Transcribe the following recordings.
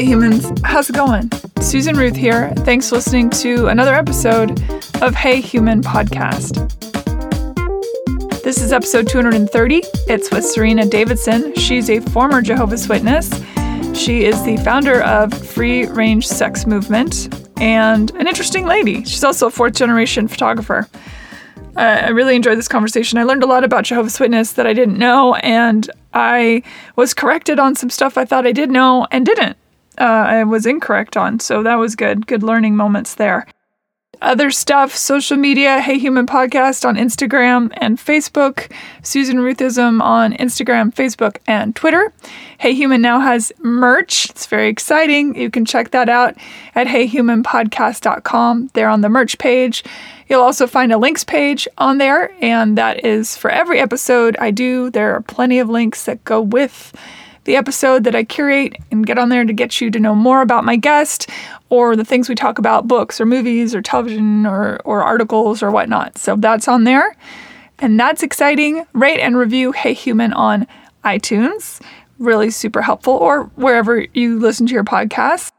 Hey humans, how's it going? Susan Ruth here. Thanks for listening to another episode of Hey Human Podcast. This is episode 230. It's with Serena Davidson. She's a former Jehovah's Witness. She is the founder of Free Range Sex Movement and an interesting lady. She's also a fourth generation photographer. Uh, I really enjoyed this conversation. I learned a lot about Jehovah's Witness that I didn't know, and I was corrected on some stuff I thought I did know and didn't. Uh, I was incorrect on, so that was good. Good learning moments there. Other stuff, social media, Hey Human Podcast on Instagram and Facebook, Susan Ruthism on Instagram, Facebook, and Twitter. Hey Human now has merch. It's very exciting. You can check that out at heyhumanpodcast.com. There on the merch page. You'll also find a links page on there, and that is for every episode I do. There are plenty of links that go with the episode that I curate and get on there to get you to know more about my guest or the things we talk about books or movies or television or, or articles or whatnot. So that's on there. And that's exciting. Rate and review Hey Human on iTunes. Really super helpful, or wherever you listen to your podcasts.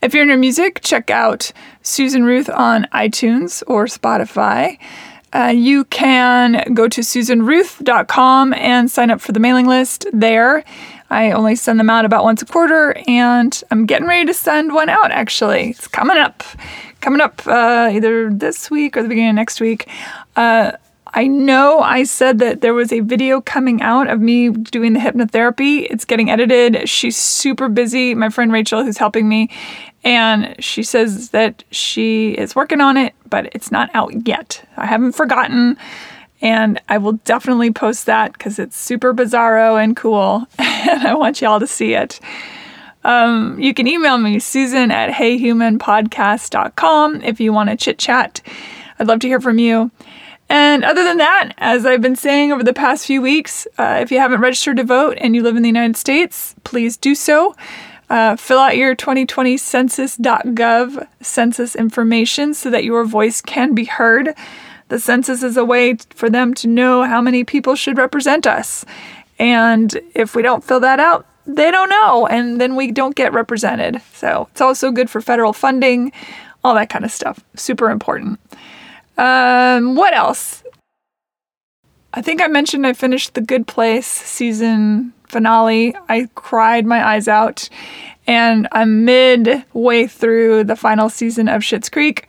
If you're into music, check out Susan Ruth on iTunes or Spotify. Uh, you can go to susanruth.com and sign up for the mailing list there. I only send them out about once a quarter, and I'm getting ready to send one out actually. It's coming up. Coming up uh, either this week or the beginning of next week. Uh, I know I said that there was a video coming out of me doing the hypnotherapy. It's getting edited. She's super busy. My friend Rachel, who's helping me, and she says that she is working on it, but it's not out yet. I haven't forgotten. And I will definitely post that because it's super bizarro and cool. and I want y'all to see it. Um, you can email me, Susan at heyhumanpodcast.com, if you want to chit chat. I'd love to hear from you. And other than that, as I've been saying over the past few weeks, uh, if you haven't registered to vote and you live in the United States, please do so. Uh, fill out your 2020 census.gov census information so that your voice can be heard. The census is a way for them to know how many people should represent us. And if we don't fill that out, they don't know, and then we don't get represented. So it's also good for federal funding, all that kind of stuff. Super important. Um, what else? I think I mentioned I finished The Good Place season finale. I cried my eyes out, and I'm midway through the final season of Schitt's Creek.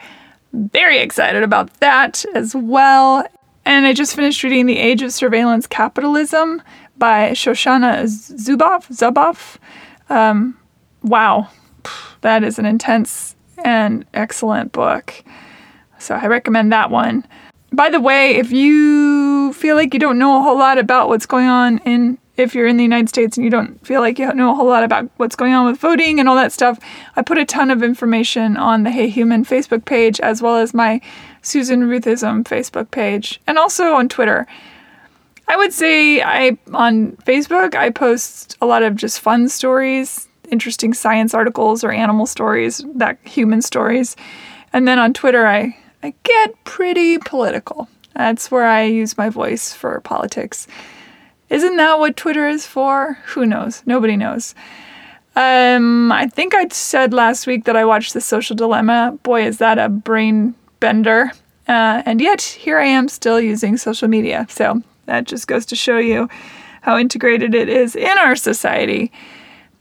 Very excited about that as well. And I just finished reading The Age of Surveillance Capitalism by Shoshana Zuboff. Zuboff. Um, wow, that is an intense and excellent book. So I recommend that one. By the way, if you feel like you don't know a whole lot about what's going on in if you're in the United States and you don't feel like you know a whole lot about what's going on with voting and all that stuff, I put a ton of information on the Hey Human Facebook page as well as my Susan Ruthism Facebook page and also on Twitter. I would say I on Facebook I post a lot of just fun stories, interesting science articles or animal stories, that human stories. And then on Twitter I I get pretty political. That's where I use my voice for politics. Isn't that what Twitter is for? Who knows? Nobody knows. Um, I think I said last week that I watched The Social Dilemma. Boy, is that a brain bender. Uh, and yet, here I am still using social media. So that just goes to show you how integrated it is in our society.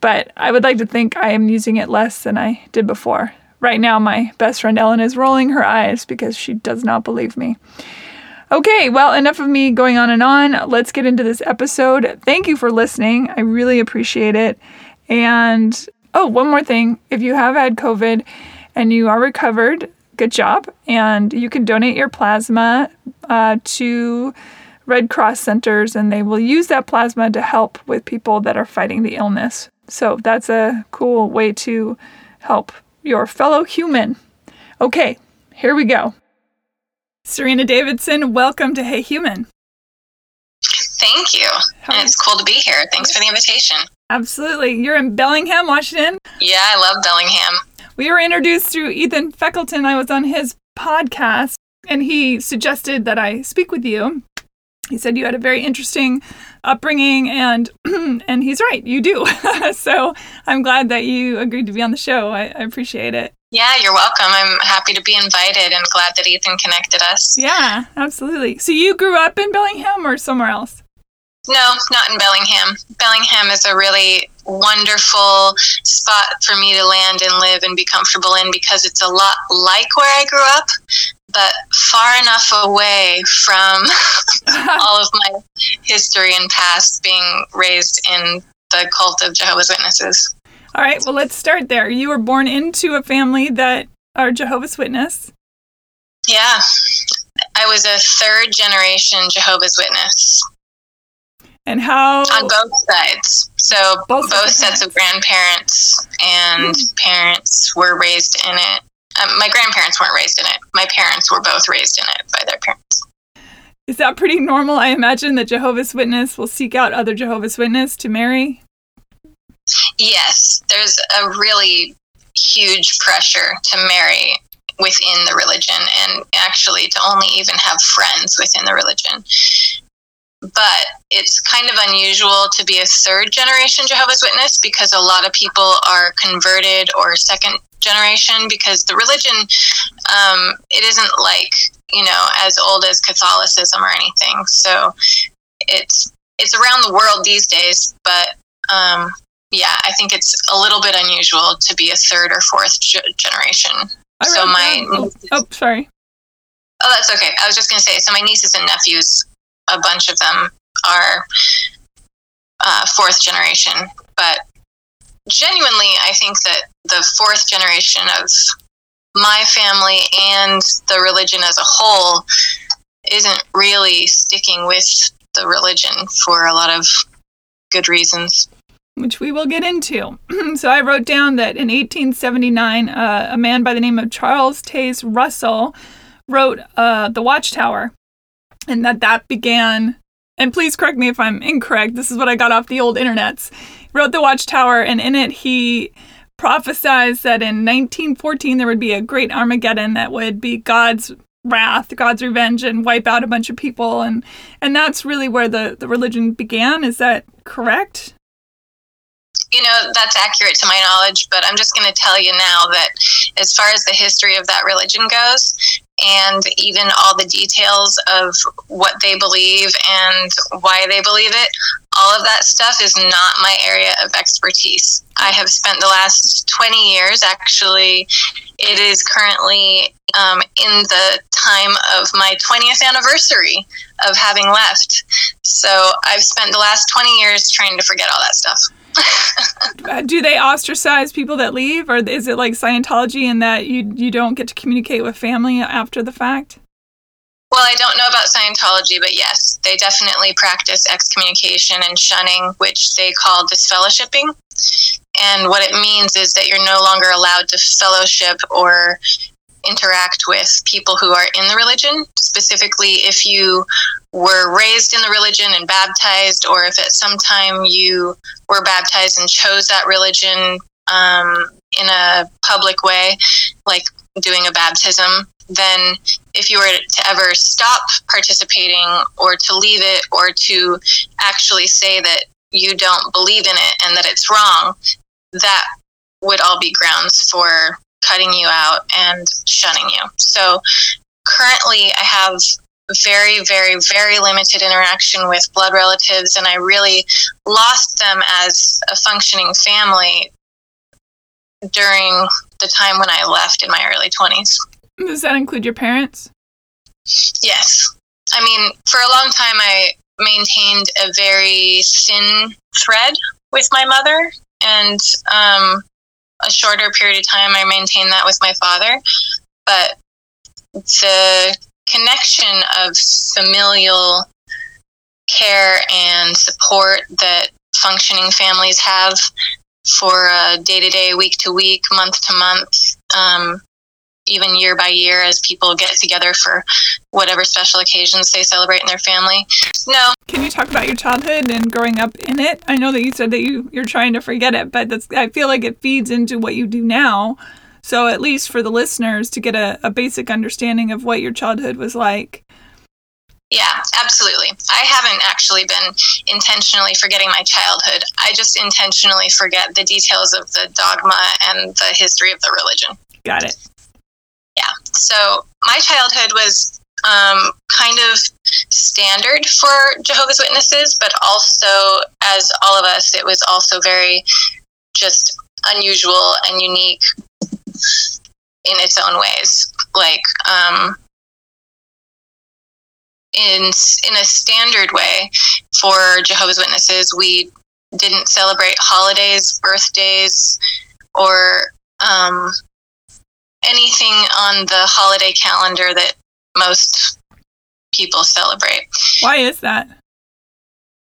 But I would like to think I am using it less than I did before. Right now, my best friend Ellen is rolling her eyes because she does not believe me. Okay, well, enough of me going on and on. Let's get into this episode. Thank you for listening. I really appreciate it. And oh, one more thing. If you have had COVID and you are recovered, good job. And you can donate your plasma uh, to Red Cross centers, and they will use that plasma to help with people that are fighting the illness. So that's a cool way to help your fellow human. Okay, here we go. Serena Davidson, welcome to Hey Human. Thank you. it's cool to be here. Thanks for the invitation. Absolutely. You're in Bellingham, Washington? Yeah, I love Bellingham. We were introduced through Ethan Feckleton. I was on his podcast and he suggested that I speak with you. he said you had a very interesting upbringing and and he's right you do so i'm glad that you agreed to be on the show I, I, appreciate it yeah you're welcome. I'm happy to be invited and glad that ethan connected us. Yeah absolutely. So you grew up in bellingham or somewhere else? No not in bellingham. Bellingham is a really wonderful spot for me to land and live and be comfortable in because it's a lot like where i grew up but far enough away from all of my history and past being raised in the cult of Jehovah's Witnesses. All right, well, let's start there. You were born into a family that are Jehovah's Witness. Yeah, I was a third generation Jehovah's Witness. And how? On both sides. So both, both sets of grandparents and mm. parents were raised in it um, my grandparents weren't raised in it. My parents were both raised in it by their parents. Is that pretty normal? I imagine that Jehovah's Witness will seek out other Jehovah's Witness to marry. Yes, there's a really huge pressure to marry within the religion and actually to only even have friends within the religion. But it's kind of unusual to be a third generation Jehovah's Witness because a lot of people are converted or second generation because the religion um, it isn't like you know as old as Catholicism or anything. So it's it's around the world these days, but um, yeah, I think it's a little bit unusual to be a third or fourth generation. so my oh, oh, sorry. Oh, that's okay. I was just going to say. So my nieces and nephews, a bunch of them are uh, fourth generation, but genuinely, I think that the fourth generation of my family and the religion as a whole isn't really sticking with the religion for a lot of good reasons. Which we will get into. so I wrote down that in 1879, uh, a man by the name of Charles Taze Russell wrote uh, The Watchtower, and that that began. And please correct me if I'm incorrect. This is what I got off the old internets wrote The Watchtower, and in it, he prophesied that in 1914 there would be a great Armageddon that would be God's wrath, God's revenge, and wipe out a bunch of people. And, and that's really where the, the religion began. Is that correct? You know that's accurate to my knowledge but i'm just going to tell you now that as far as the history of that religion goes and even all the details of what they believe and why they believe it all of that stuff is not my area of expertise. I have spent the last 20 years actually it is currently um, in the time of my 20th anniversary of having left. So i've spent the last 20 years trying to forget all that stuff do they ostracize people that leave, or is it like Scientology in that you you don't get to communicate with family after the fact? Well, I don't know about Scientology, but yes, they definitely practice excommunication and shunning, which they call disfellowshipping. And what it means is that you're no longer allowed to fellowship or interact with people who are in the religion. Specifically, if you were raised in the religion and baptized, or if at some time you were baptized and chose that religion um, in a public way, like doing a baptism, then if you were to ever stop participating or to leave it or to actually say that you don't believe in it and that it's wrong, that would all be grounds for cutting you out and shunning you. So currently, I have very, very, very limited interaction with blood relatives, and I really lost them as a functioning family during the time when I left in my early 20s. Does that include your parents? Yes. I mean, for a long time, I maintained a very thin thread with my mother, and um, a shorter period of time, I maintained that with my father. But the connection of familial care and support that functioning families have for day to day, week to week, month to month, um, even year by year as people get together for whatever special occasions they celebrate in their family. No. Can you talk about your childhood and growing up in it? I know that you said that you, you're trying to forget it, but that's I feel like it feeds into what you do now. So at least for the listeners to get a, a basic understanding of what your childhood was like. Yeah, absolutely. I haven't actually been intentionally forgetting my childhood. I just intentionally forget the details of the dogma and the history of the religion. Got it. Yeah. So my childhood was um, kind of standard for Jehovah's Witnesses, but also, as all of us, it was also very just unusual and unique in its own ways. Like, um, in in a standard way for Jehovah's Witnesses, we didn't celebrate holidays, birthdays, or um, anything on the holiday calendar that most people celebrate. Why is that?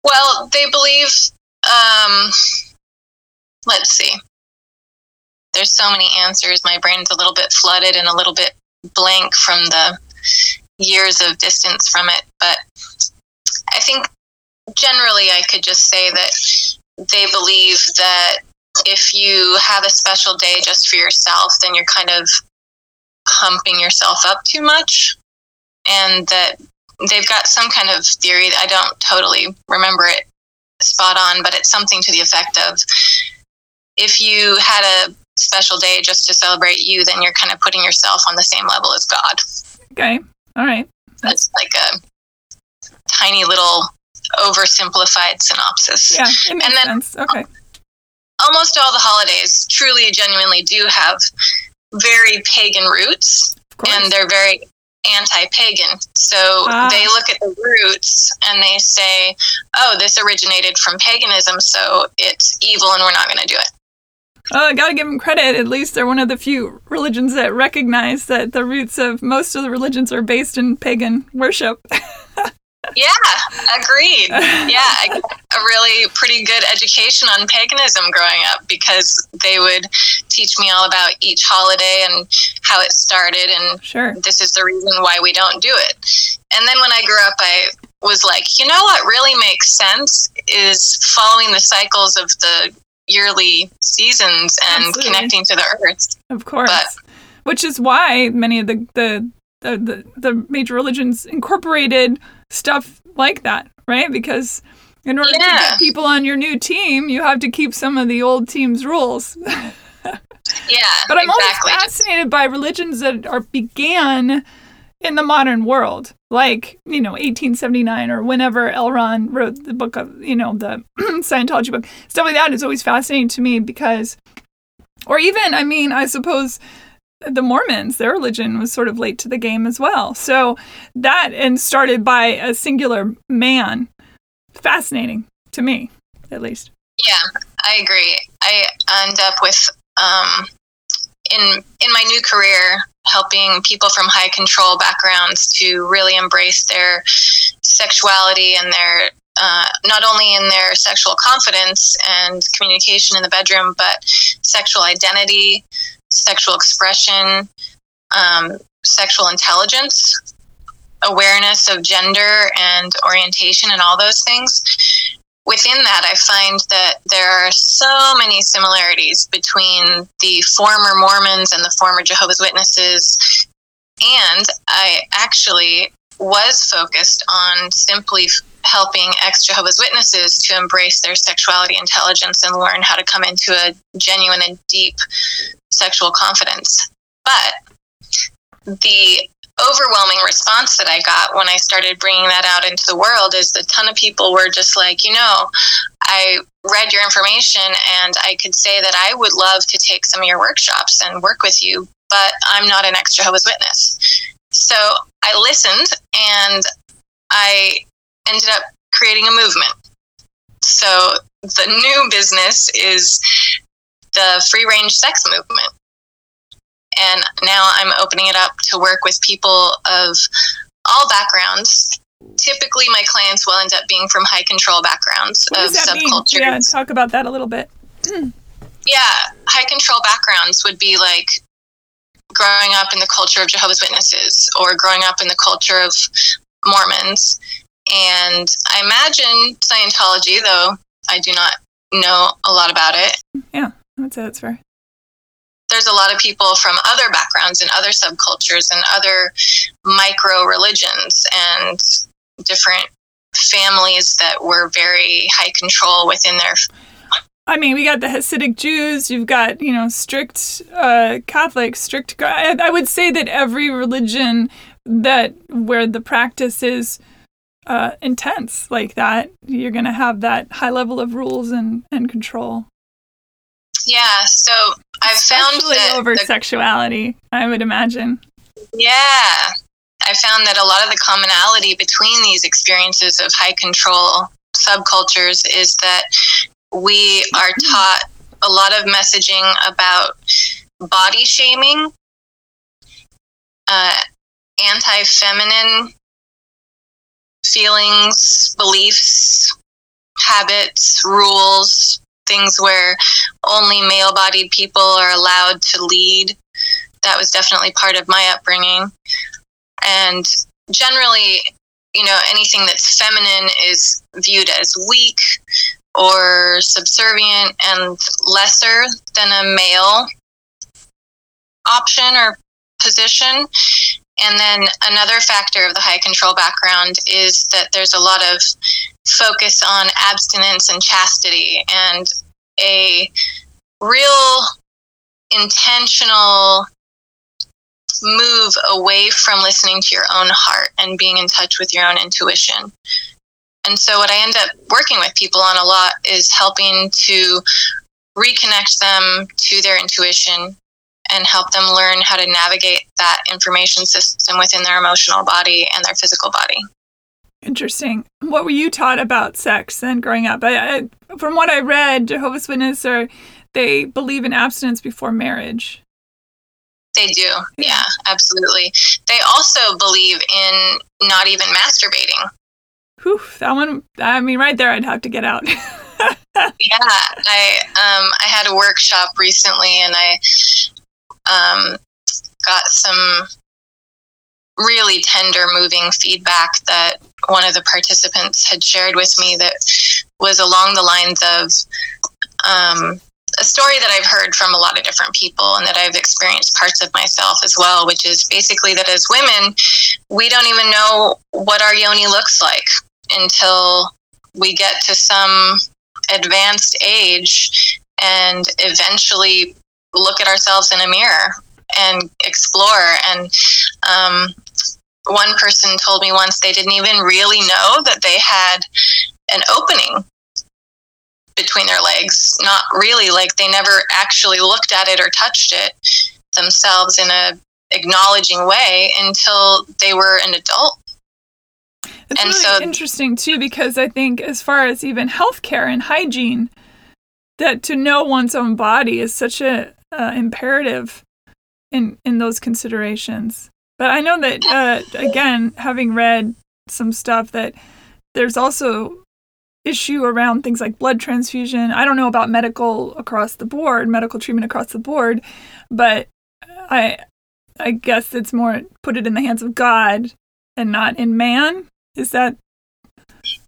Well, they believe. Um, let's see. There's so many answers. My brain's a little bit flooded and a little bit blank from the years of distance from it. But I think generally I could just say that they believe that if you have a special day just for yourself, then you're kind of pumping yourself up too much. And that they've got some kind of theory I don't totally remember it spot on, but it's something to the effect of if you had a special day just to celebrate you, then you're kind of putting yourself on the same level as God. Okay. All right. That's like a tiny little oversimplified synopsis. Yeah, it makes And then- sense. Okay. Almost all the holidays truly, genuinely do have very pagan roots, and they're very anti-pagan. So Ah. they look at the roots and they say, "Oh, this originated from paganism, so it's evil, and we're not going to do it." Oh, I gotta give them credit. At least they're one of the few religions that recognize that the roots of most of the religions are based in pagan worship. Yeah, agreed. yeah, I got a really pretty good education on paganism growing up because they would teach me all about each holiday and how it started and sure. this is the reason why we don't do it. And then when I grew up, I was like, you know what really makes sense is following the cycles of the yearly seasons and Absolutely. connecting to the earth. Of course. Which is why many of the, the the, the the major religions incorporated stuff like that, right? Because in order to get people on your new team, you have to keep some of the old team's rules. Yeah, But I'm exactly. always fascinated by religions that are began in the modern world, like you know 1879 or whenever L. Ron wrote the book of you know the Scientology book. Stuff like that is always fascinating to me because, or even I mean I suppose the Mormons, their religion was sort of late to the game as well. So that and started by a singular man, fascinating to me at least. Yeah, I agree. I end up with um, in in my new career helping people from high control backgrounds to really embrace their sexuality and their uh, not only in their sexual confidence and communication in the bedroom, but sexual identity, sexual expression, um, sexual intelligence, awareness of gender and orientation, and all those things within that, I find that there are so many similarities between the former Mormons and the former Jehovah's Witnesses. And I actually was focused on simply helping ex Jehovah's Witnesses to embrace their sexuality intelligence and learn how to come into a genuine and deep sexual confidence. But the overwhelming response that I got when I started bringing that out into the world is a ton of people were just like, you know, I read your information and I could say that I would love to take some of your workshops and work with you, but I'm not an ex Jehovah's Witness. So I listened and I ended up creating a movement. So the new business is the free range sex movement and now I'm opening it up to work with people of all backgrounds. Typically, my clients will end up being from high control backgrounds What of that mean? subcultures. Yeah, talk about that a little bit. Yeah, high control backgrounds would be like growing up in the culture of Jehovah's Witnesses or growing up in the culture of Mormons. And I imagine Scientology, though I do not know a lot about it, Yeah, I'd say that's fair. there's a lot of people from other backgrounds and other subcultures and other micro religions and different families that were very high control within their I mean, we got the Hasidic Jews. You've got you know strict uh, Catholics, strict. I, I would say that every religion that where the practice is uh, intense like that, you're going to have that high level of rules and and control. Yeah. So I've Especially found that over the- sexuality. I would imagine. Yeah. I found that a lot of the commonality between these experiences of high control subcultures is that we are taught a lot of messaging about body shaming, uh, anti feminine feelings, beliefs, habits, rules, things where only male bodied people are allowed to lead. That was definitely part of my upbringing. And generally, you know, anything that's feminine is viewed as weak or subservient and lesser than a male option or position. And then another factor of the high control background is that there's a lot of focus on abstinence and chastity and a real intentional move away from listening to your own heart and being in touch with your own intuition. And so, what I end up working with people on a lot is helping to reconnect them to their intuition and help them learn how to navigate that information system within their emotional body and their physical body. Interesting. What were you taught about sex then growing up? I, I, from what I read, Jehovah's Witness are they believe in abstinence before marriage. They do. Yeah, absolutely. They also believe in not even masturbating. Whew, that one. I mean, right there, I'd have to get out. yeah, I um, I had a workshop recently, and I um, got some really tender, moving feedback that one of the participants had shared with me that was along the lines of um, a story that I've heard from a lot of different people and that I've experienced parts of myself as well, which is basically that as women, we don't even know what our yoni looks like until we get to some advanced age and eventually look at ourselves in a mirror and explore. And um, one person told me once they didn't even really know that they had an opening between their legs. Not really, like they never actually looked at it or touched it themselves in a acknowledging way until they were an adult. It's And really so- interesting too because I think as far as even healthcare and hygiene, that to know one's own body is such a uh, imperative in in those considerations. But I know that uh, again, having read some stuff that there's also issue around things like blood transfusion. I don't know about medical across the board, medical treatment across the board, but I I guess it's more put it in the hands of God and not in man. Is that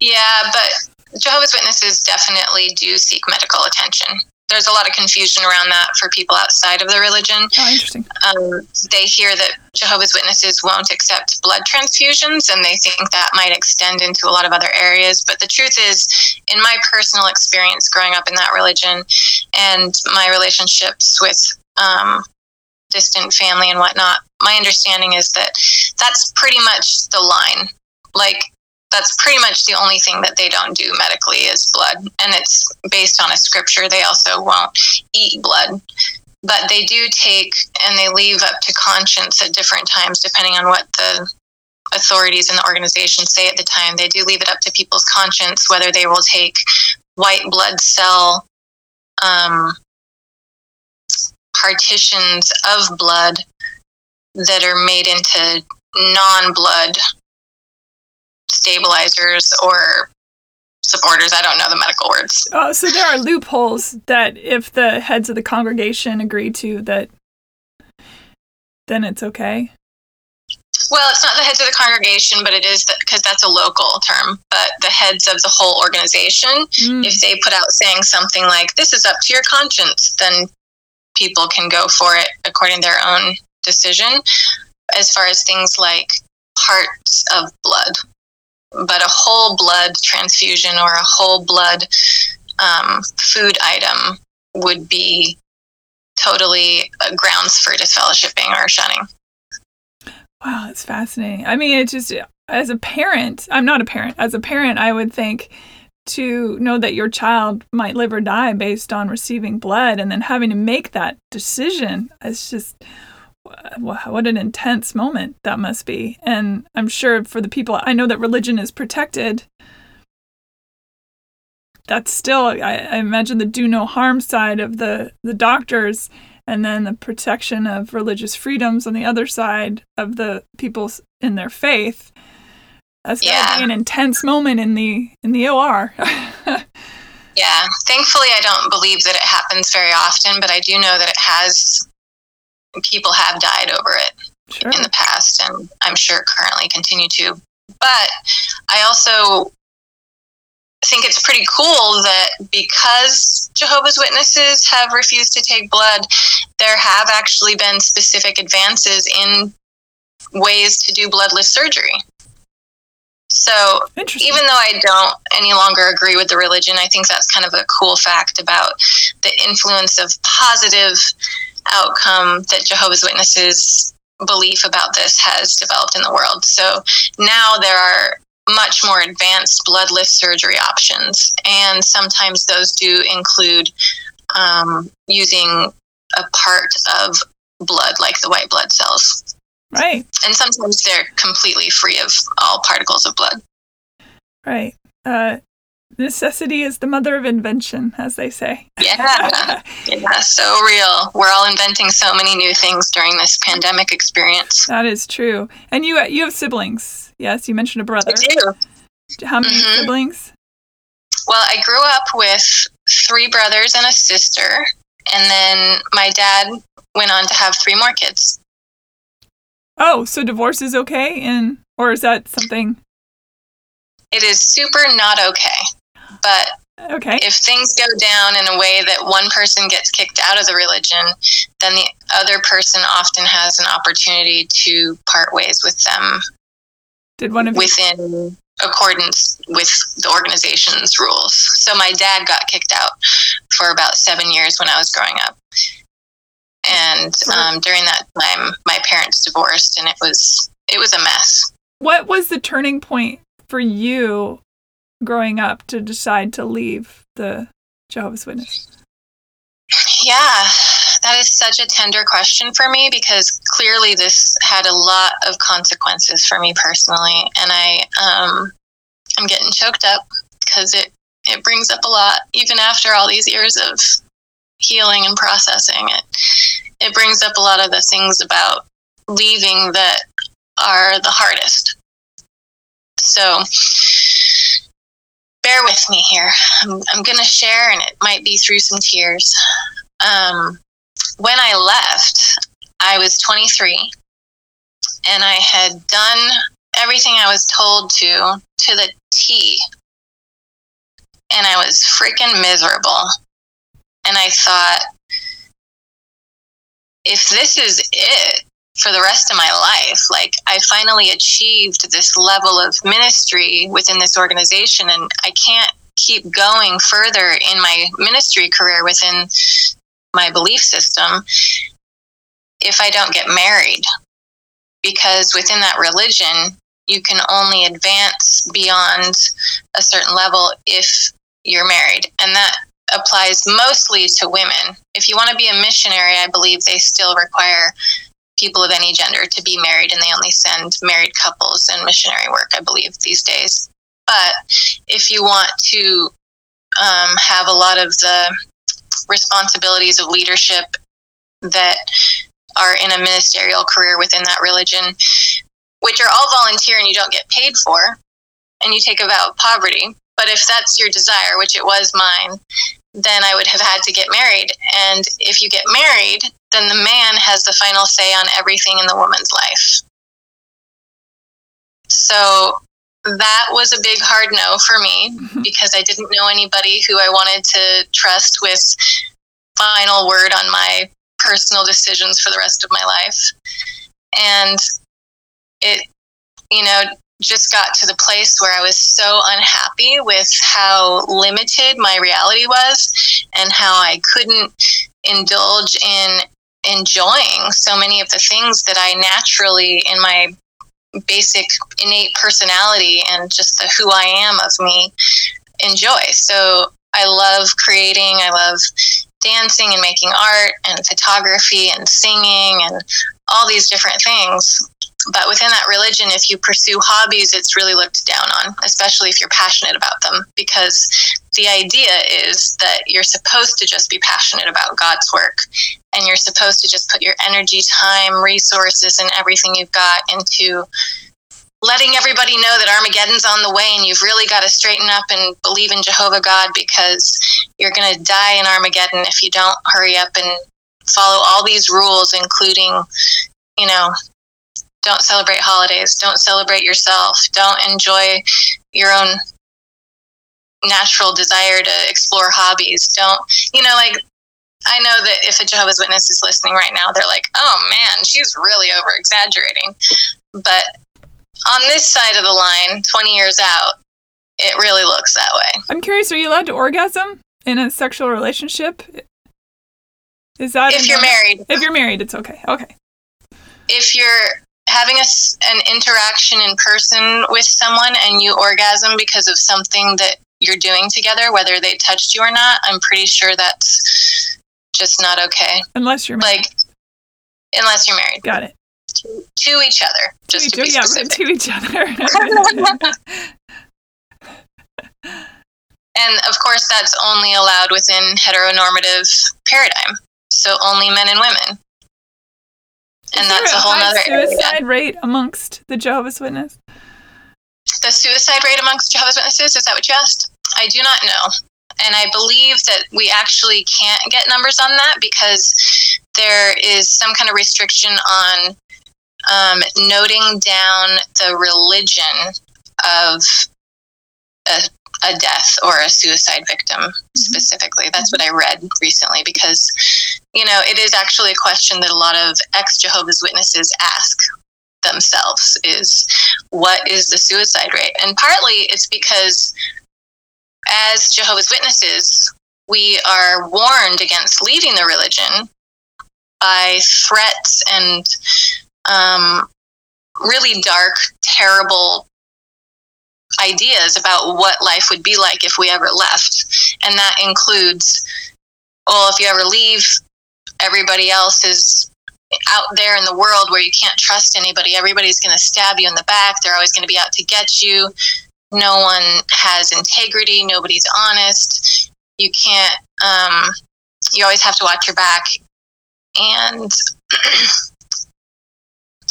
Yeah, but Jehovah's Witnesses definitely do seek medical attention. There's a lot of confusion around that for people outside of the religion. oh interesting? Um, they hear that Jehovah's Witnesses won't accept blood transfusions, and they think that might extend into a lot of other areas. But the truth is, in my personal experience growing up in that religion and my relationships with um, distant family and whatnot, my understanding is that that's pretty much the line. Like, that's pretty much the only thing that they don't do medically is blood. And it's based on a scripture. They also won't eat blood. But they do take and they leave up to conscience at different times, depending on what the authorities in the organization say at the time. They do leave it up to people's conscience whether they will take white blood cell um, partitions of blood that are made into non blood stabilizers or supporters. I don't know the medical words. Oh, so there are loopholes that if the heads of the congregation agree to that, then it's okay. Well, it's not the heads of the congregation, but it is because that's a local term. But the heads of the whole organization, Mm. if they put out saying something like, this is up to your conscience, then people can go for it according to their own decision. As far as things like parts of blood, but a whole blood transfusion or a whole blood um, food item would be totally uh, grounds for disfellowshipping or shunning. Wow, it's fascinating. I mean, it's just as a parent, I'm not a parent. As a parent, I would think to know that your child might live or die based on receiving blood and then having to make that decision. It's just what an intense moment that must be. And I'm sure for the people, I know that religion is protected. That's still, I, I imagine, the do no harm side of the, the doctors, and then the protection of religious freedoms on the other side of the people in their faith. That's yeah. gotta be an intense moment in the in the OR. yeah, thankfully, I don't believe that it happens very often, but I do know that it has people have died over it sure. in the past, and I'm sure currently continue to. But I also think it's pretty cool that because Jehovah's Witnesses have refused to take blood, there have actually been specific advances in ways to do bloodless surgery. So even though I don't any longer agree with the religion, I think that's kind of a cool fact about the influence of positive outcome that Jehovah's Witnesses belief about this has developed in the world. So now there are much more advanced bloodless surgery options, and sometimes those do include um, using a part of blood, like the white blood cells. Right. And sometimes they're completely free of all particles of blood. Right. Uh, necessity is the mother of invention, as they say. Yeah, yeah, so real. We're all inventing so many new things during this pandemic experience. That is true. And you you have siblings. Yes, you mentioned a brother. I do. How many mm-hmm. siblings? Well, I grew up with three brothers and a sister, and then my dad went on to have three more kids. Oh, so divorce is okay, and or is that something? It is super not okay. But okay. if things go down in a way that one person gets kicked out of the religion, then the other person often has an opportunity to part ways with them. Did one of within you- accordance with the organization's rules. So my dad got kicked out for about seven years when I was growing up. And um, during that time, my parents divorced, and it was it was a mess. What was the turning point for you growing up to decide to leave the Jehovah's Witness? Yeah, that is such a tender question for me because clearly this had a lot of consequences for me personally, and I um, I'm getting choked up because it it brings up a lot even after all these years of healing and processing it. It brings up a lot of the things about leaving that are the hardest. So bear with me here. I'm, I'm going to share, and it might be through some tears. Um, when I left, I was 23, and I had done everything I was told to to the T. And I was freaking miserable. And I thought, if this is it, for the rest of my life. Like I finally achieved this level of ministry within this organization and I can't keep going further in my ministry career within my belief system if I don't get married. Because within that religion, you can only advance beyond a certain level if you're married. And that applies mostly to women. If you want to be a missionary, I believe they still require people of any gender to be married, and they only send married couples and missionary work, I believe, these days. But if you want to um, have a lot of the responsibilities of leadership that are in a ministerial career within that religion, which are all volunteer and you don't get paid for, and you take a vow of poverty. But if that's your desire, which it was mine, then I would have had to get married. And if you get married, then the man has the final say on everything in the woman's life. So that was a big hard no for me mm-hmm. because I didn't know anybody who I wanted to trust with final word on my personal decisions for the rest of my life. And it, you know, just got to the place where I was so unhappy with how limited my reality was and how I couldn't indulge in enjoying so many of the things that I naturally, in my basic innate personality and just the who I am of me, enjoy. So I love creating, I love dancing and making art and photography and singing and all these different things. But within that religion, if you pursue hobbies, it's really looked down on, especially if you're passionate about them, because the idea is that you're supposed to just be passionate about God's work and you're supposed to just put your energy, time, resources, and everything you've got into letting everybody know that Armageddon's on the way and you've really got to straighten up and believe in Jehovah God because you're going to die in Armageddon if you don't hurry up and follow all these rules, including, you know, don't celebrate holidays, don't celebrate yourself, don't enjoy your own natural desire to explore hobbies, don't, you know, like I know that if a Jehovah's Witness is listening right now, they're like, oh man, she's really over exaggerating. But on this side of the line, 20 years out, it really looks that way. I'm curious, are you allowed to orgasm in a sexual relationship? Is that if you're married? If you're married, it's okay. Okay. If you're having a, an interaction in person with someone and you orgasm because of something that you're doing together, whether they touched you or not, I'm pretty sure that's just not okay. Unless you're married. Like, unless you're married. Got it to, to each other, just to, to be yeah, to each other. and of course, that's only allowed within heteronormative paradigm. So only men and women. And Is that's a, a whole other suicide area. rate amongst the Jehovah's Witnesses. The suicide rate amongst Jehovah's Witnesses, is that what you asked? I do not know. And I believe that we actually can't get numbers on that because there is some kind of restriction on um, noting down the religion of a, a, death or a suicide victim mm-hmm. specifically. That's what I read recently because, you know, it is actually a question that a lot of ex Jehovah's Witnesses ask themselves is what is the suicide rate? And partly it's because as Jehovah's Witnesses, we are warned against leaving the religion by threats and um, really dark, terrible ideas about what life would be like if we ever left. And that includes, well, if you ever leave, everybody else is out there in the world where you can't trust anybody. Everybody's going to stab you in the back. They're always going to be out to get you. No one has integrity. Nobody's honest. You can't, um, you always have to watch your back. And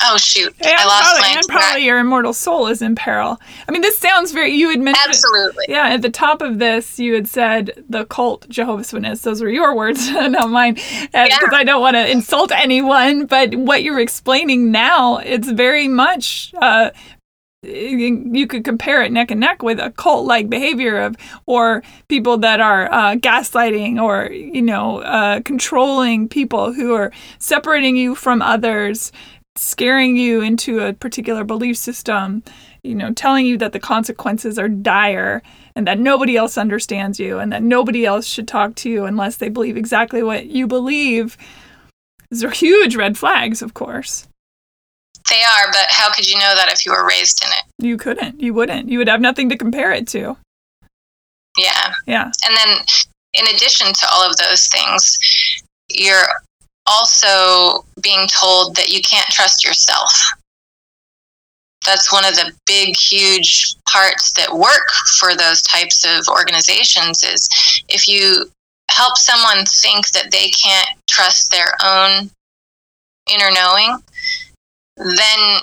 Oh shoot! And I lost probably, my and probably your immortal soul is in peril. I mean, this sounds very. You had mentioned absolutely. Yeah, at the top of this, you had said the cult Jehovah's Witness. Those were your words, not mine, because yeah. I don't want to insult anyone. But what you're explaining now, it's very much uh, you could compare it neck and neck with a cult like behavior of or people that are uh, gaslighting or you know uh, controlling people who are separating you from others scaring you into a particular belief system, you know, telling you that the consequences are dire and that nobody else understands you and that nobody else should talk to you unless they believe exactly what you believe. These are huge red flags, of course. They are, but how could you know that if you were raised in it? You couldn't. You wouldn't. You would have nothing to compare it to. Yeah. Yeah. And then, in addition to all of those things, you're also being told that you can't trust yourself. That's one of the big, huge parts that work for those types of organizations is if you help someone think that they can't trust their own inner knowing, then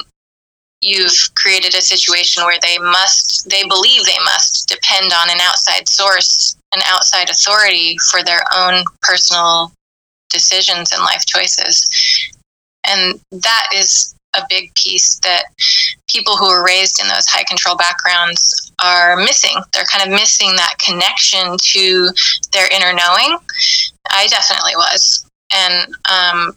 you've created a situation where they must, they believe they must depend on an outside source, an outside authority for their own personal decisions and life choices. And that is a big piece that people who are raised in those high control backgrounds are missing. They're kind of missing that connection to their inner knowing. I definitely was. And um,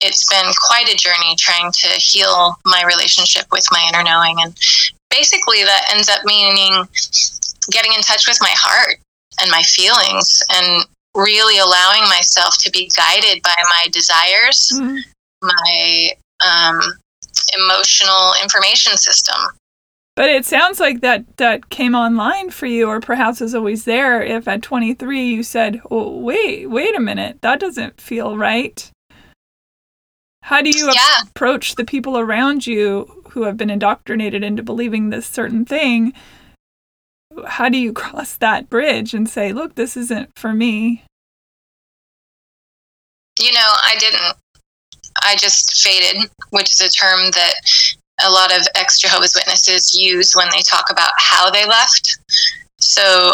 it's been quite a journey trying to heal my relationship with my inner knowing and basically, that ends up meaning getting in touch with my heart and my feelings and really allowing myself to be guided by my desires, mm-hmm. my um, emotional information system. But it sounds like that that came online for you, or perhaps was always there. If at 23 you said, "Oh, wait, wait a minute, that doesn't feel right." How do you yeah. approach the people around you who have been indoctrinated into believing this certain thing? How do you cross that bridge and say, "Look, this isn't for me"? You know, I didn't. I just faded, which is a term that a lot of ex Jehovah's Witnesses use when they talk about how they left. So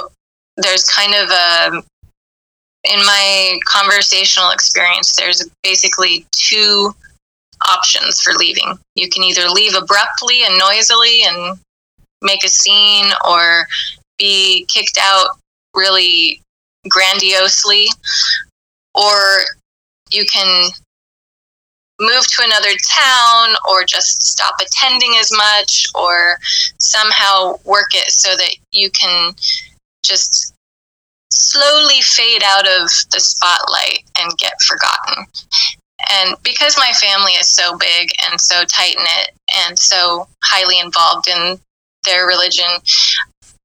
there's kind of a, in my conversational experience, there's basically two options for leaving. You can either leave abruptly and noisily and make a scene or be kicked out really grandiosely, or you can move to another town or just stop attending as much or somehow work it so that you can just slowly fade out of the spotlight and get forgotten. And because my family is so big and so tight knit and so highly involved in their religion,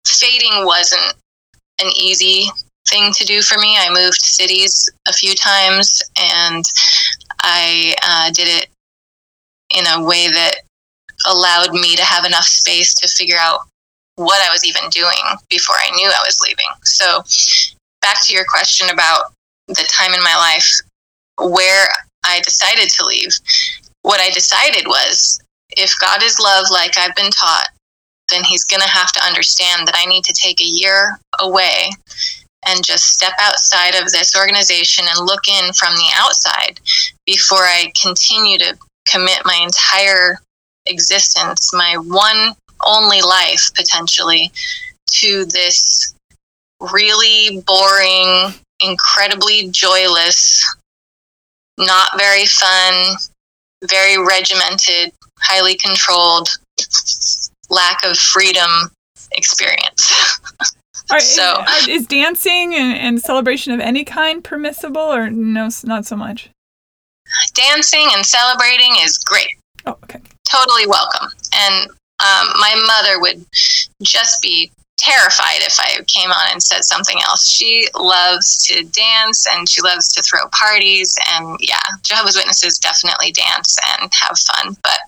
fading wasn't an easy thing to do for me. I moved cities a few times and I uh, did it in a way that allowed me to have enough space to figure out what I was even doing before I knew I was leaving. So, back to your question about the time in my life where I decided to leave, what I decided was if God is love, like I've been taught, then He's going to have to understand that I need to take a year away and just step outside of this organization and look in from the outside before I continue to commit my entire existence, my one only life potentially, to this really boring, incredibly joyless, not very fun, very regimented, highly controlled, lack of freedom experience. Are, so is, is dancing and, and, celebration of any kind permissible or no not so much? Dancing and celebrating is great. Oh okay. Totally welcome. And um, my mother would just be terrified if I came on and said something else. She loves to dance and she loves to throw parties. And yeah, Jehovah's Witnesses definitely dance and have fun. But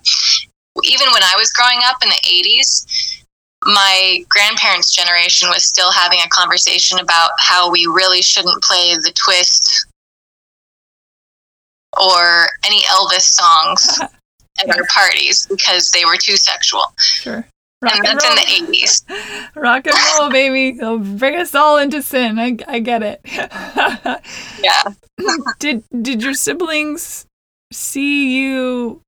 even when I was growing up in the 80s, my grandparents' generation was still having a conversation about how we really shouldn't play the twist or any Elvis songs at our parties because they were too sexual. Sure. Rock and, that's roll. in the 80s. Rock and roll, baby. They'll bring us all into sin. I, I get it. yeah. did did your siblings see you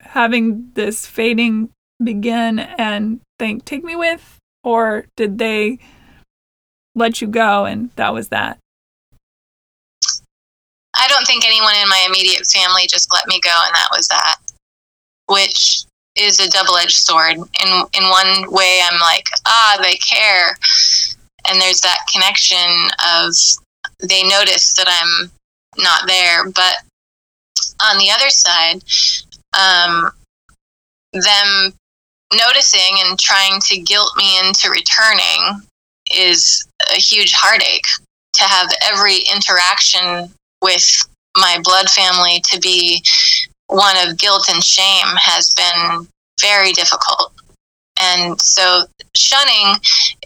having this fading begin and think, take me with? Or did they let you go and that was that? I don't think anyone in my immediate family just let me go and that was that. Which is a double edged sword. In in one way I'm like, ah, they care. And there's that connection of they notice that I'm not there. But on the other side, um, them noticing and trying to guilt me into returning is a huge heartache to have every interaction with my blood family to be one of guilt and shame has been very difficult. And so shunning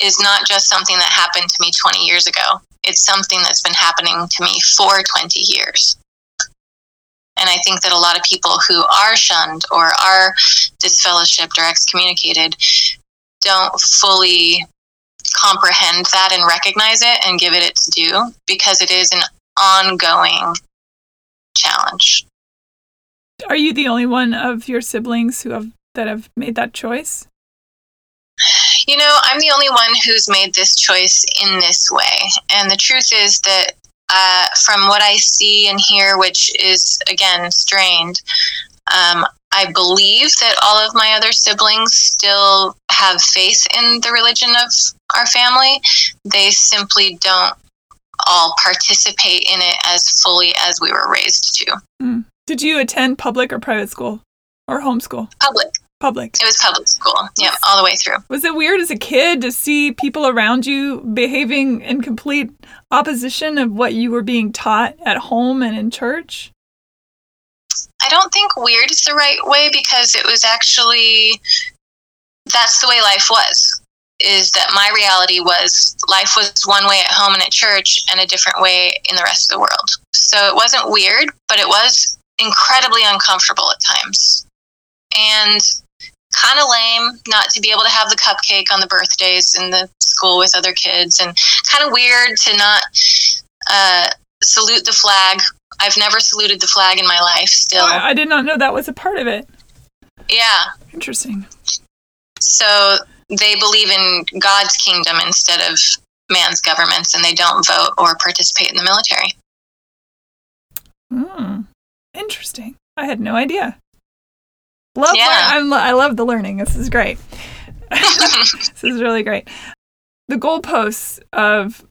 is not just something that happened to me 20 years ago. It's something that's been happening to me for 20 years. And I think that a lot of people who are shunned or are disfellowshipped or excommunicated don't fully comprehend that and recognize it and give it its due because it is an ongoing challenge. Are you the only one of your siblings who have that have made that choice? You know, I'm the only one who's made this choice in this way. And the truth is that uh, from what I see and hear, which is again strained, Um, I believe that all of my other siblings still have faith in the religion of our family. They simply don't all participate in it as fully as we were raised to. Mm. Did you attend public or private school or homeschool? Public. Public. It was public school. Yeah, all the way through. Was it weird as a kid to see people around you behaving in complete opposition of what you were being taught at home and in church? I don't think weird is the right way because it was actually that's the way life was. Is that my reality was life was one way at home and at church and a different way in the rest of the world. So it wasn't weird, but it was incredibly uncomfortable at times. And kind of lame not to be able to have the cupcake on the birthdays in the school with other kids and kind of weird to not uh, salute the flag I've never saluted the flag in my life still. Oh, I did not know that was a part of it. Yeah. Interesting. So they believe in God's kingdom instead of man's governments and they don't vote or participate in the military. Hmm. Interesting. I had no idea. Love yeah. I'm, I love the learning. This is great. this is really great. The goalposts of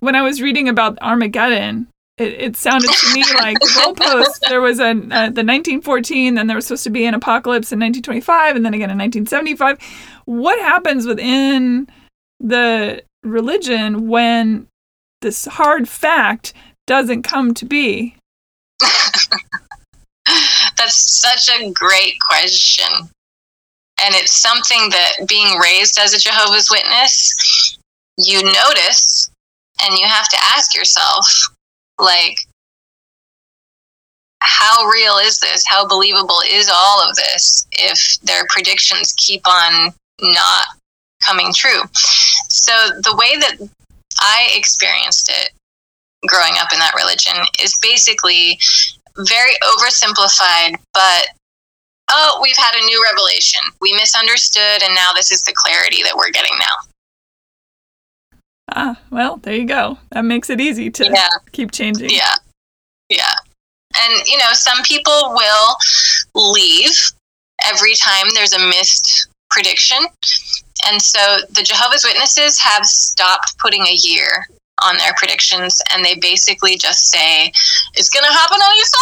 when I was reading about Armageddon, it, it sounded to me like the goalpost. There was a uh, the 1914, then there was supposed to be an apocalypse in 1925, and then again in 1975. What happens within the religion when this hard fact doesn't come to be? That's such a great question. And it's something that being raised as a Jehovah's Witness, you notice and you have to ask yourself like how real is this? How believable is all of this if their predictions keep on not coming true? So, the way that I experienced it growing up in that religion is basically very oversimplified, but oh, we've had a new revelation. We misunderstood, and now this is the clarity that we're getting now. Ah, well, there you go. That makes it easy to yeah. keep changing. Yeah. Yeah. And, you know, some people will leave every time there's a missed prediction. And so the Jehovah's Witnesses have stopped putting a year on their predictions and they basically just say it's gonna happen on you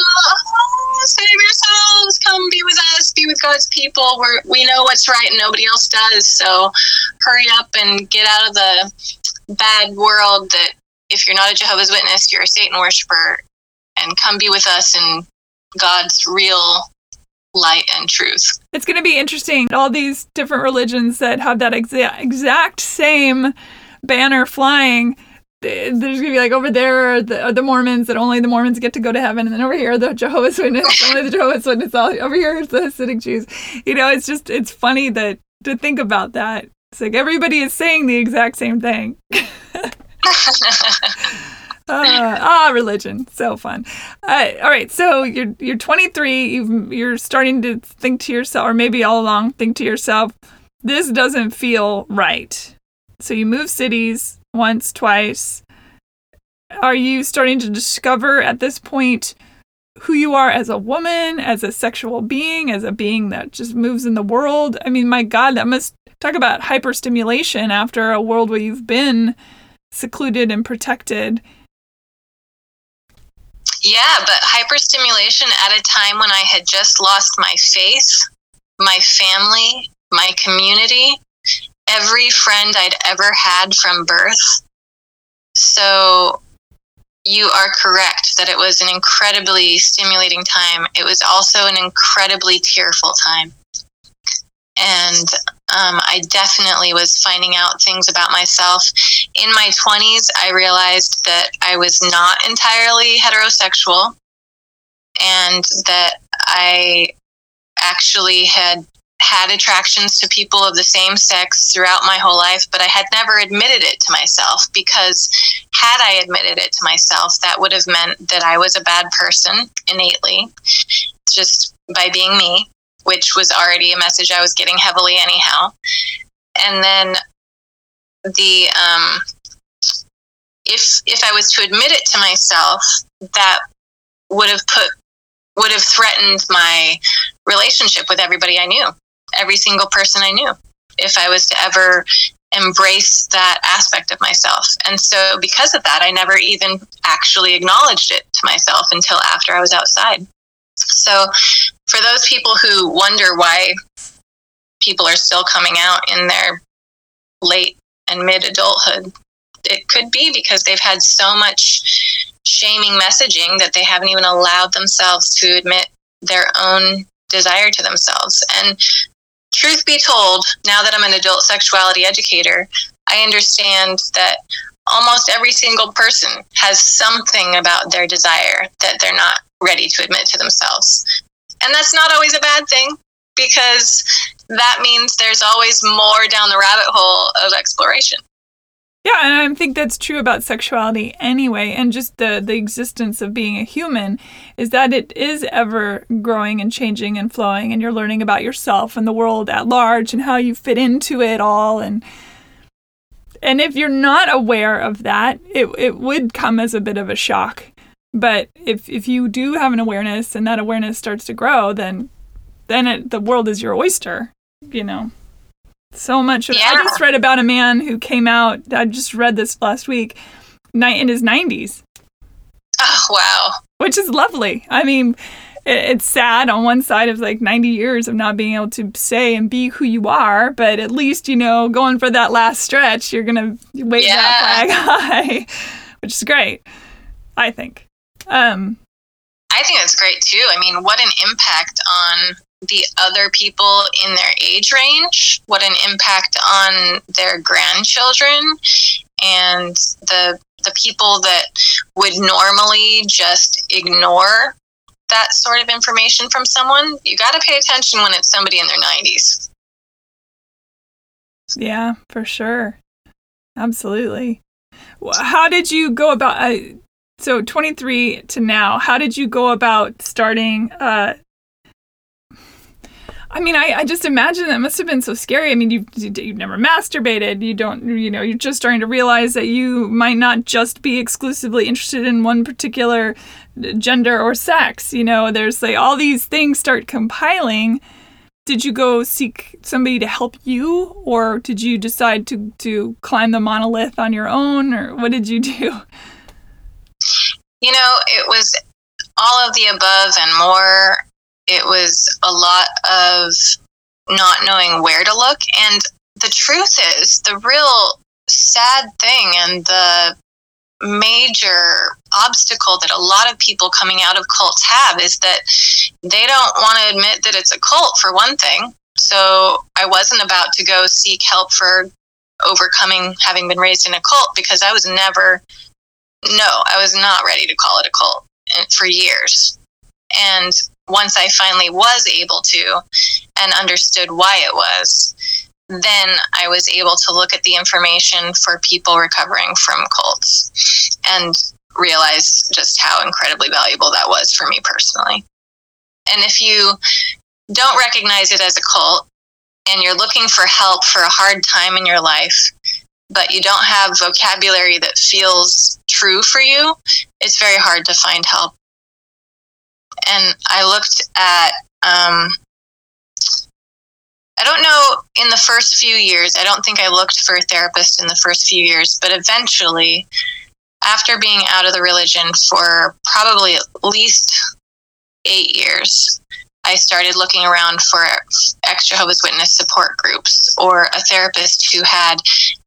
oh, save yourselves. Come be with us. Be with god's people. We're, we know what's right and nobody else does. So hurry up and get out of the bad world that if you're not a jehovah's witness you're a satan worshiper and come be with us in god's real light and truth. It's going to be interesting. All these different religions that have that exa- exact same banner flying. There's gonna be like over there are the, are the Mormons that only the Mormons get to go to heaven, and then over here the Jehovah's Witnesses, only the Jehovah's Witnesses. All over here is the Hasidic Jews. You know, it's just it's funny that to think about that. It's like everybody is saying the exact same thing. ah, religion, so fun. Uh, all right, so you're you're 23. You've, you're starting to think to yourself, or maybe all along think to yourself, this doesn't feel right. So you move cities once, twice. Are you starting to discover at this point who you are as a woman, as a sexual being, as a being that just moves in the world? I mean, my God, that must talk about hyperstimulation after a world where you've been secluded and protected yeah, but hyperstimulation at a time when I had just lost my faith, my family, my community, every friend I'd ever had from birth. So you are correct that it was an incredibly stimulating time. It was also an incredibly tearful time. And um, I definitely was finding out things about myself. In my 20s, I realized that I was not entirely heterosexual and that I actually had had attractions to people of the same sex throughout my whole life, but I had never admitted it to myself because had I admitted it to myself, that would have meant that I was a bad person innately, just by being me which was already a message I was getting heavily anyhow. And then the um, if if I was to admit it to myself, that would have put would have threatened my relationship with everybody I knew, every single person I knew, if I was to ever embrace that aspect of myself. And so, because of that, I never even actually acknowledged it to myself until after I was outside. So, for those people who wonder why people are still coming out in their late and mid adulthood, it could be because they've had so much shaming messaging that they haven't even allowed themselves to admit their own desire to themselves. And truth be told, now that I'm an adult sexuality educator, I understand that almost every single person has something about their desire that they're not ready to admit to themselves. And that's not always a bad thing because that means there's always more down the rabbit hole of exploration. Yeah, and I think that's true about sexuality anyway, and just the the existence of being a human is that it is ever growing and changing and flowing, and you're learning about yourself and the world at large and how you fit into it all, and and if you're not aware of that, it it would come as a bit of a shock. But if if you do have an awareness and that awareness starts to grow, then then it, the world is your oyster, you know. So much. Yeah. I just read about a man who came out. I just read this last week, Night in his nineties. Oh wow! Which is lovely. I mean, it's sad on one side of like 90 years of not being able to say and be who you are, but at least, you know, going for that last stretch, you're going to wave yeah. that flag high, which is great, I think. Um, I think that's great too. I mean, what an impact on the other people in their age range, what an impact on their grandchildren and the the people that would normally just ignore that sort of information from someone. You got to pay attention when it's somebody in their 90s. Yeah, for sure. Absolutely. How did you go about uh, so 23 to now? How did you go about starting uh, I mean, I, I just imagine that must have been so scary. I mean, you've, you've never masturbated. You don't, you know, you're just starting to realize that you might not just be exclusively interested in one particular gender or sex. You know, there's like all these things start compiling. Did you go seek somebody to help you, or did you decide to, to climb the monolith on your own, or what did you do? You know, it was all of the above and more it was a lot of not knowing where to look. And the truth is, the real sad thing and the major obstacle that a lot of people coming out of cults have is that they don't want to admit that it's a cult, for one thing. So I wasn't about to go seek help for overcoming having been raised in a cult because I was never, no, I was not ready to call it a cult for years. And once I finally was able to and understood why it was, then I was able to look at the information for people recovering from cults and realize just how incredibly valuable that was for me personally. And if you don't recognize it as a cult and you're looking for help for a hard time in your life, but you don't have vocabulary that feels true for you, it's very hard to find help. And I looked at um, I don't know in the first few years, I don't think I looked for a therapist in the first few years, but eventually, after being out of the religion for probably at least eight years, I started looking around for ex Jehovah's Witness support groups or a therapist who had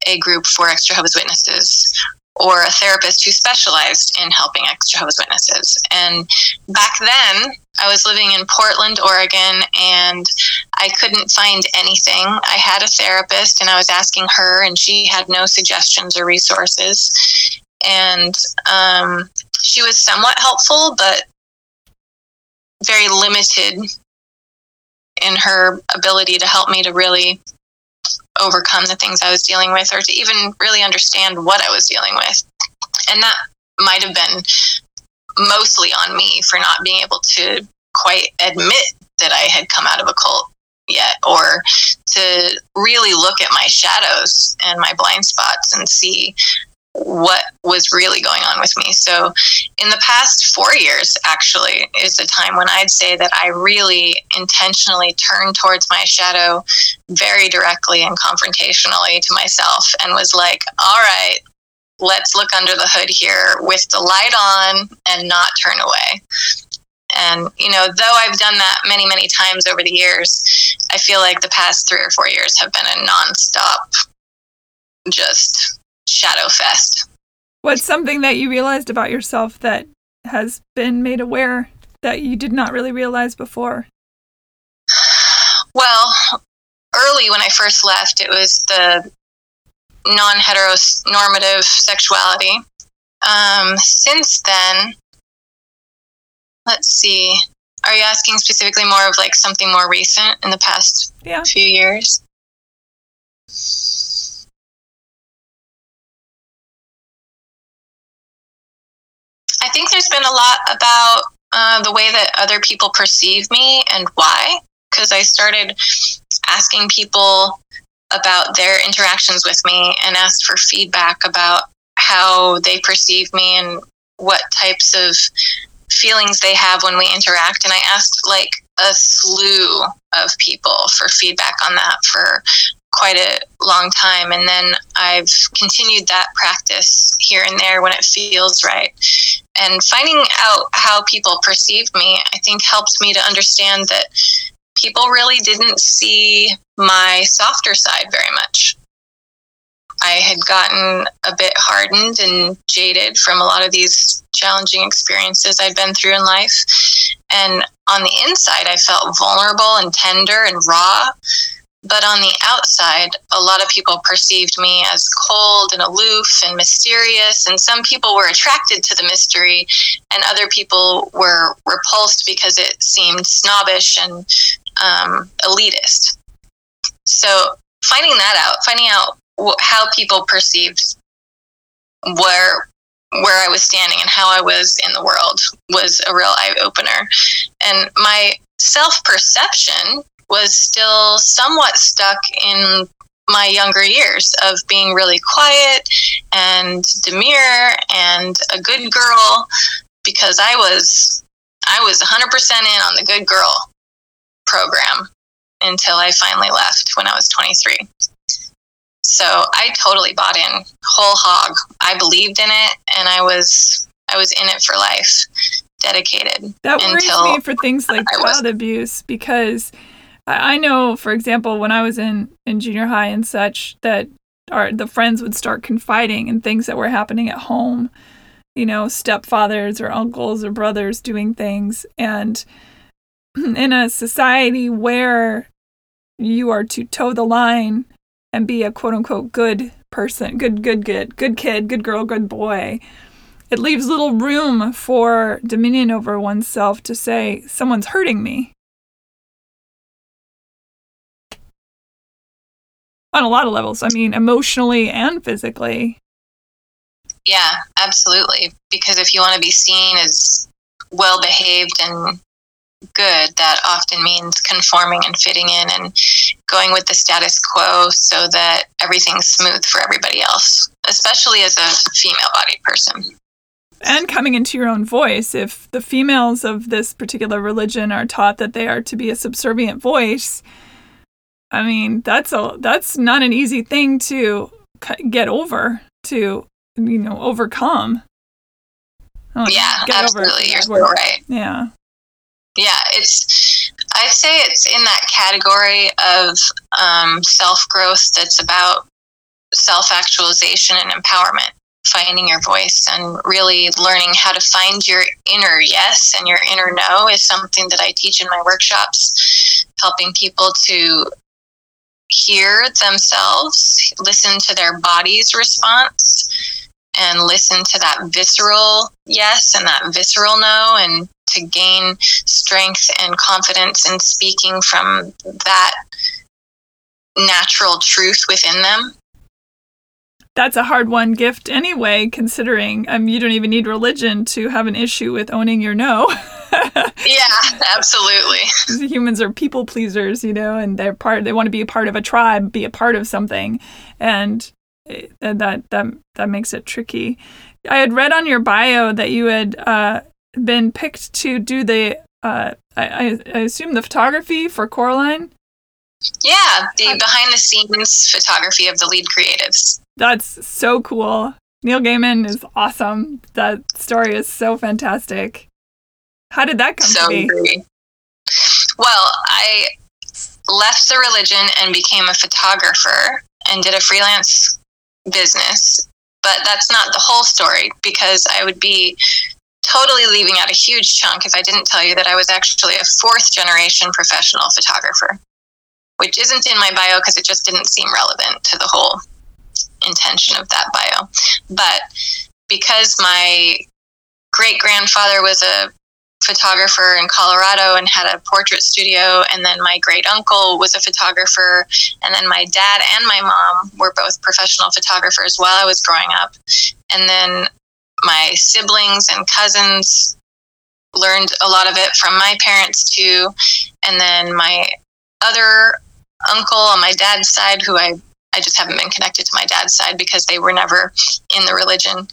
a group for ex Jehovah's Witnesses or a therapist who specialized in helping ex Jehovah's Witnesses. And back then, I was living in Portland, Oregon, and I couldn't find anything. I had a therapist, and I was asking her, and she had no suggestions or resources. And um, she was somewhat helpful, but very limited in her ability to help me to really overcome the things I was dealing with or to even really understand what I was dealing with. And that might have been mostly on me for not being able to quite admit that I had come out of a cult yet or to really look at my shadows and my blind spots and see what was really going on with me. So, in the past four years, actually, is the time when I'd say that I really intentionally turned towards my shadow very directly and confrontationally to myself and was like, all right, let's look under the hood here with the light on and not turn away. And, you know, though I've done that many, many times over the years, I feel like the past three or four years have been a nonstop just shadow fest. What's something that you realized about yourself that has been made aware that you did not really realize before? Well, early when I first left, it was the non heteronormative sexuality. Um, since then, let's see. Are you asking specifically more of like something more recent in the past yeah. few years? I think there's been a lot about uh, the way that other people perceive me and why. Because I started asking people about their interactions with me and asked for feedback about how they perceive me and what types of feelings they have when we interact. And I asked like a slew of people for feedback on that for quite a long time. And then I've continued that practice here and there when it feels right. And finding out how people perceived me, I think helped me to understand that people really didn't see my softer side very much. I had gotten a bit hardened and jaded from a lot of these challenging experiences I'd been through in life. And on the inside, I felt vulnerable and tender and raw. But on the outside, a lot of people perceived me as cold and aloof and mysterious. And some people were attracted to the mystery, and other people were repulsed because it seemed snobbish and um, elitist. So, finding that out, finding out how people perceived where where I was standing and how I was in the world was a real eye opener. And my self perception was still somewhat stuck in my younger years of being really quiet and demure and a good girl because I was I was 100% in on the good girl program until I finally left when I was 23. So I totally bought in whole hog. I believed in it and I was I was in it for life, dedicated. That worries me for things like child abuse because I know, for example, when I was in, in junior high and such, that our the friends would start confiding in things that were happening at home. You know, stepfathers or uncles or brothers doing things. And in a society where you are to toe the line and be a quote unquote good person, good, good, good, good kid, good girl, good boy, it leaves little room for dominion over oneself to say, someone's hurting me. On a lot of levels. I mean, emotionally and physically. Yeah, absolutely. Because if you want to be seen as well behaved and good, that often means conforming and fitting in and going with the status quo so that everything's smooth for everybody else, especially as a female bodied person. And coming into your own voice. If the females of this particular religion are taught that they are to be a subservient voice, I mean, that's a that's not an easy thing to get over to you know overcome. Oh, yeah, absolutely. You're so right. Yeah. Yeah, it's. I'd say it's in that category of um, self growth that's about self actualization and empowerment, finding your voice and really learning how to find your inner yes and your inner no is something that I teach in my workshops, helping people to hear themselves, listen to their body's response, and listen to that visceral yes and that visceral no, and to gain strength and confidence in speaking from that natural truth within them. That's a hard one gift anyway, considering um, you don't even need religion to have an issue with owning your no. yeah, absolutely. Humans are people pleasers, you know, and they're part. They want to be a part of a tribe, be a part of something, and that that that makes it tricky. I had read on your bio that you had uh, been picked to do the uh, I, I assume the photography for Coraline. Yeah, the behind the scenes photography of the lead creatives. That's so cool. Neil Gaiman is awesome. That story is so fantastic. How did that come so to be? Well, I left the religion and became a photographer and did a freelance business. But that's not the whole story because I would be totally leaving out a huge chunk if I didn't tell you that I was actually a fourth generation professional photographer, which isn't in my bio because it just didn't seem relevant to the whole intention of that bio. But because my great grandfather was a photographer in Colorado and had a portrait studio. And then my great uncle was a photographer. And then my dad and my mom were both professional photographers while I was growing up. And then my siblings and cousins learned a lot of it from my parents too. And then my other uncle on my dad's side, who I I just haven't been connected to my dad's side because they were never in the religion.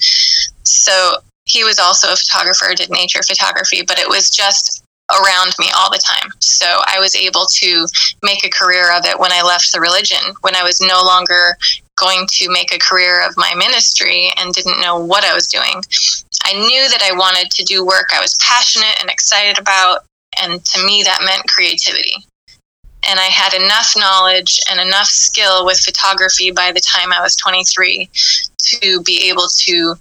So he was also a photographer, did nature photography, but it was just around me all the time. So I was able to make a career of it when I left the religion, when I was no longer going to make a career of my ministry and didn't know what I was doing. I knew that I wanted to do work I was passionate and excited about. And to me, that meant creativity. And I had enough knowledge and enough skill with photography by the time I was 23 to be able to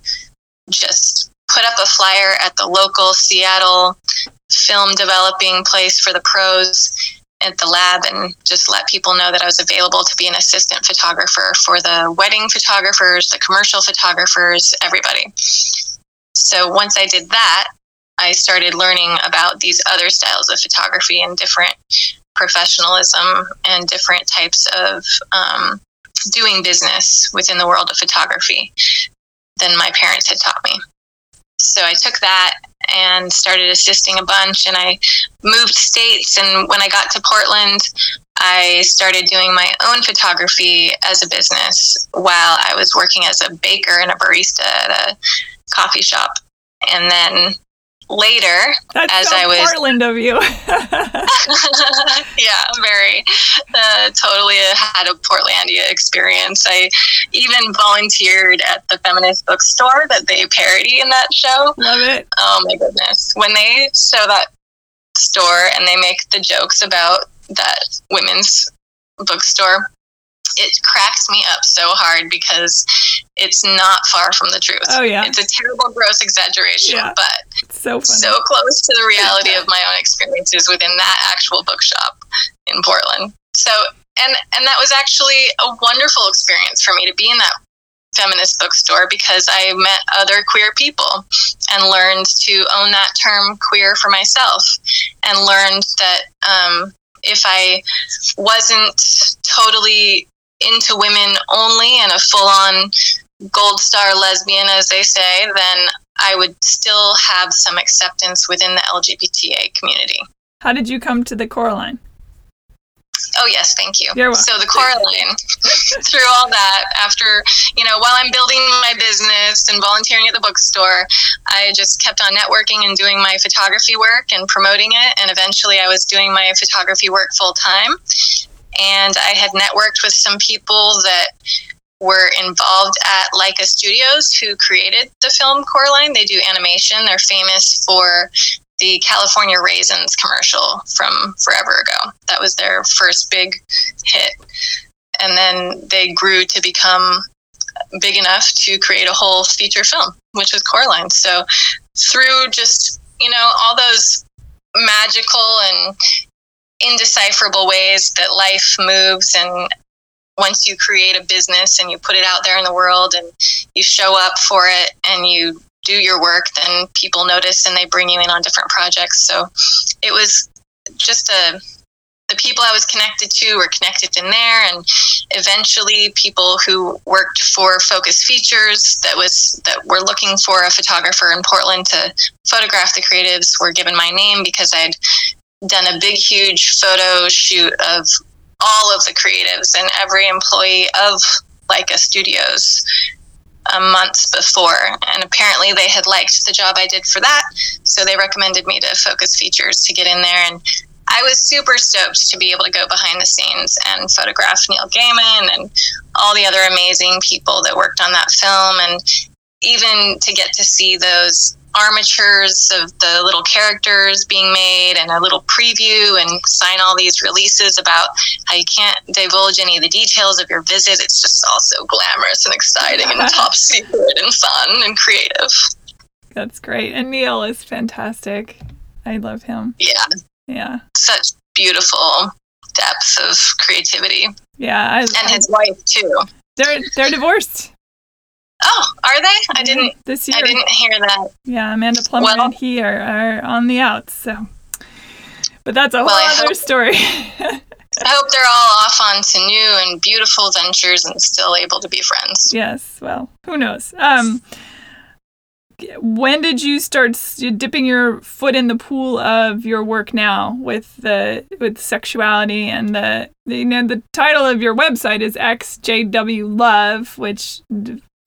just put up a flyer at the local Seattle film developing place for the pros at the lab and just let people know that I was available to be an assistant photographer for the wedding photographers, the commercial photographers, everybody. So once I did that, I started learning about these other styles of photography and different professionalism and different types of um, doing business within the world of photography than my parents had taught me. So I took that and started assisting a bunch, and I moved states. And when I got to Portland, I started doing my own photography as a business while I was working as a baker and a barista at a coffee shop. And then later That's as so I was Portland of you. yeah, very uh, totally had a Portlandia experience. I even volunteered at the feminist bookstore that they parody in that show. Love it. Oh my goodness. When they show that store and they make the jokes about that women's bookstore, it cracks me up so hard because it's not far from the truth. Oh yeah, it's a terrible, gross exaggeration, yeah. but it's so funny. so close to the reality of my own experiences within that actual bookshop in Portland. So, and and that was actually a wonderful experience for me to be in that feminist bookstore because I met other queer people and learned to own that term queer for myself and learned that um, if I wasn't totally into women only and a full on gold star lesbian, as they say, then I would still have some acceptance within the LGBTA community. How did you come to the Coraline? Oh yes, thank you. You're so the Coraline, through all that, after you know, while I'm building my business and volunteering at the bookstore, I just kept on networking and doing my photography work and promoting it. And eventually, I was doing my photography work full time and I had networked with some people that were involved at Laika Studios who created the film Coraline. They do animation. They're famous for the California Raisins commercial from forever ago. That was their first big hit. And then they grew to become big enough to create a whole feature film, which was Coraline. So through just, you know, all those magical and indecipherable ways that life moves and once you create a business and you put it out there in the world and you show up for it and you do your work then people notice and they bring you in on different projects. So it was just a the people I was connected to were connected in there, and eventually people who worked for Focus Features that was that were looking for a photographer in Portland to photograph the creatives were given my name because I'd done a big, huge photo shoot of all of the creatives and every employee of Laika Studios a month before, and apparently they had liked the job I did for that, so they recommended me to Focus Features to get in there. And I was super stoked to be able to go behind the scenes and photograph Neil Gaiman and all the other amazing people that worked on that film, and even to get to see those armatures of the little characters being made and a little preview and sign all these releases about how you can't divulge any of the details of your visit. It's just all so glamorous and exciting and top secret and fun and creative. That's great. And Neil is fantastic. I love him. Yeah. Yeah. Such beautiful depth of creativity. Yeah. I, and I, his wife too. They're they're divorced. Oh, are they? I didn't. This year. I didn't hear that. Yeah, Amanda Palmer Well- and he are, are on the outs. So, but that's a whole Well, other hope- story. I hope they're all off onto new and beautiful ventures and still able to be friends. yes. Well, who knows? Um, when did you start dipping your foot in the pool of your work now with the with sexuality and the, you know the title of your website is XJW Love, which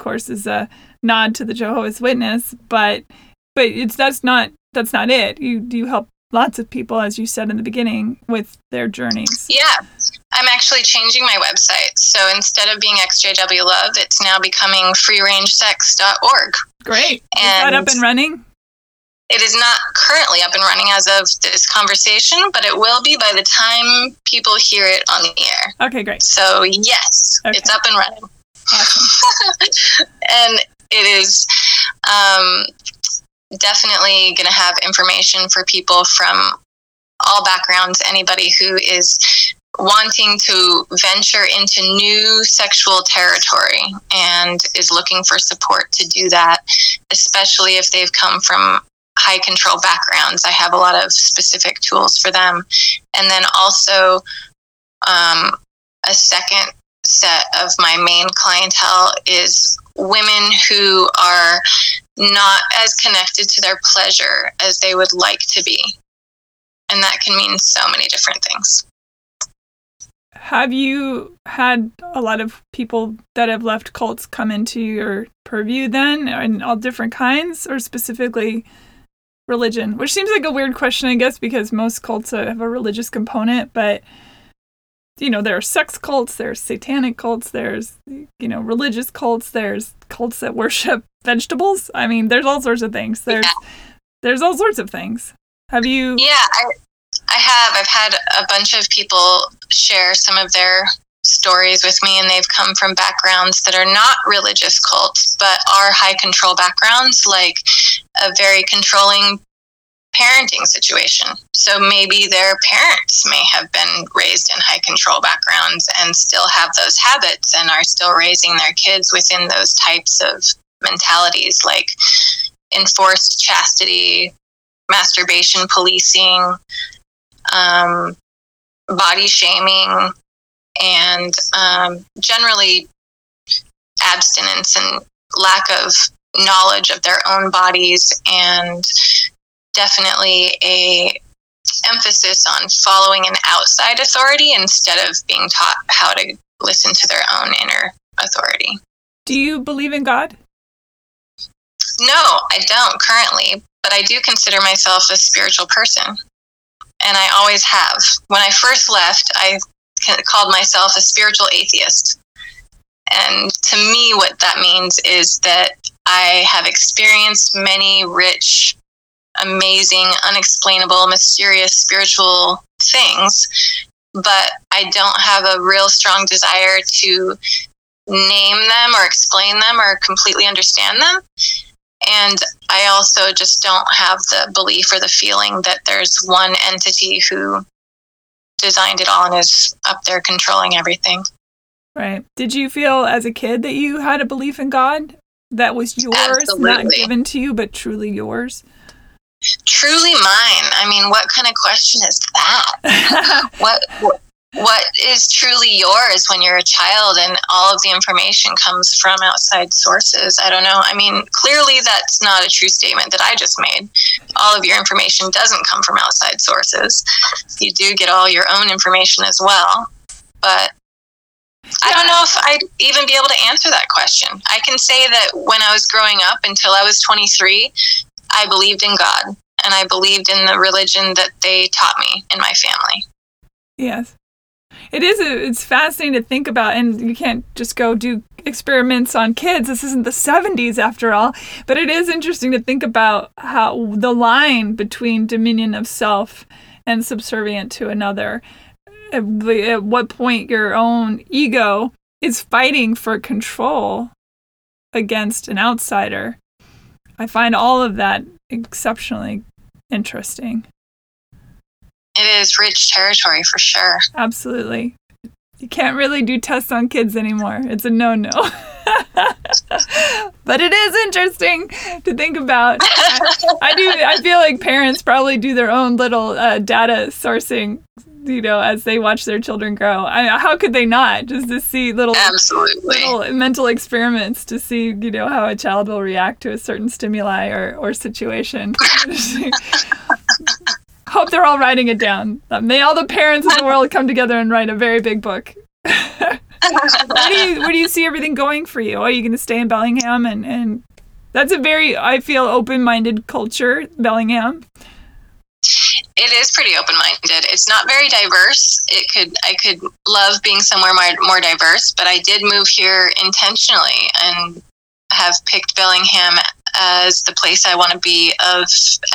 course is a nod to the Jehovah's Witness, but but it's that's not that's not it. You you help lots of people, as you said in the beginning, with their journeys. Yeah, I'm actually changing my website. So instead of being XJW Love, it's now becoming freerangesex.org. Great. Is that up And- and running? It is not currently up and running as of this conversation, but it will be by the time people hear it on the air. Okay, great. So, yes, Okay. it's up and running. Awesome. and it is um, definitely going to have information for people from all backgrounds. Anybody who is wanting to venture into new sexual territory and is looking for support to do that, especially if they've come from high control backgrounds. I have a lot of specific tools for them. And then also um, a second set of my main clientele is women who are not as connected to their pleasure as they would like to be. And that can mean so many different things. Have you had a lot of people that have left cults come into your purview then, and all different kinds, or specifically religion? Which seems like a weird question, I guess, because most cults have a religious component, but you know, there are sex cults, there's satanic cults, there's you know, religious cults, there's cults that worship vegetables. I mean, there's all sorts of things. There's there's all sorts of things. Have you Yeah, I, I have. I've had a bunch of people share some of their stories with me, and they've come from backgrounds that are not religious cults, but are high control backgrounds, like a very controlling parenting situation. So maybe their parents may have been raised in high control backgrounds and still have those habits and are still raising their kids within those types of mentalities, like enforced chastity, masturbation policing, um, body shaming, and um, generally abstinence and lack of knowledge of their own bodies, and definitely a emphasis on following an outside authority instead of being taught how to listen to their own inner authority. do you believe in God? No, I don't currently, but I do consider myself a spiritual person. And I always have. When I first left, I called myself a spiritual atheist. And to me, what that means is that I have experienced many rich, amazing, unexplainable, mysterious spiritual things, but I don't have a real strong desire to name them or explain them or completely understand them. And I also just don't have the belief or the feeling that there's one entity who designed it all and is up there controlling everything. Right. Did you feel as a kid that you had a belief in God that was yours, not given to you, but truly yours? Truly mine. I mean, what kind of question is that? What what- what is truly yours when you're a child and all of the information comes from outside sources? I don't know. I mean, clearly that's not a true statement that I just made. All of your information doesn't come from outside sources. You do get all your own information as well. But I don't know if I'd even be able to answer that question. I can say that when I was growing up until I was 23, I believed in God and I believed in the religion that they taught me in my family. Yes. It is it's fascinating to think about and you can't just go do experiments on kids. This isn't the 70s after all, but it is interesting to think about how the line between dominion of self and subservient to another at, at what point your own ego is fighting for control against an outsider. I find all of that exceptionally interesting. It is rich territory for sure. Absolutely. You can't really do tests on kids anymore. It's a no no. but it is interesting to think about. I, I, do. I feel like parents probably do their own little uh, data sourcing you know, as they watch their children grow. I, how could they not? Just to see little, Absolutely. little mental experiments to see, you know, how a child will react to a certain stimuli or, or situation. Hope they're all writing it down. May all the parents in the world come together and write a very big book. where, do you, where do you see everything going for you? Are you going to stay in Bellingham? And, and that's a very, I feel, open minded culture, Bellingham it is pretty open-minded. It's not very diverse. It could I could love being somewhere more, more diverse, but I did move here intentionally and have picked Bellingham as the place I want to be of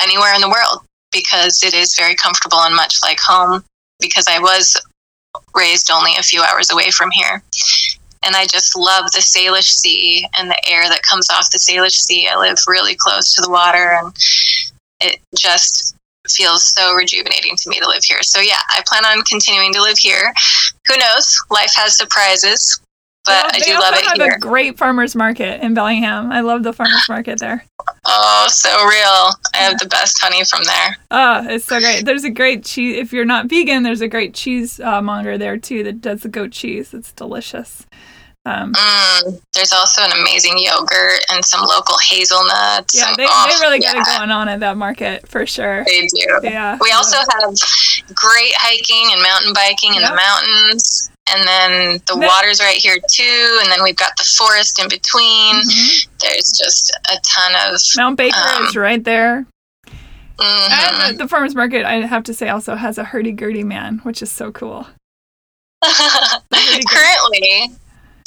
anywhere in the world because it is very comfortable and much like home because I was raised only a few hours away from here. And I just love the Salish Sea and the air that comes off the Salish Sea. I live really close to the water and it just feels so rejuvenating to me to live here. So yeah, I plan on continuing to live here. Who knows? Life has surprises, but well, I do love it have here. a great farmers market in Bellingham. I love the farmers market there. Oh, so real! I have the best honey from there. Oh, it's so great. There's a great cheese. If you're not vegan, there's a great cheese uh, monger there too that does the goat cheese. It's delicious. Um, mm, there's also an amazing yogurt and some local hazelnuts. Yeah, they, oh, they really yeah. got it going on at that market for sure. They do. Yeah. We also have great hiking and mountain biking in yep. the mountains. And then the water's right here too. And then we've got the forest in between. Mm-hmm. There's just a ton of. Mount Baker um, is right there. Mm-hmm. And the farmer's market, I have to say, also has a hurdy-gurdy man, which is so cool. Currently,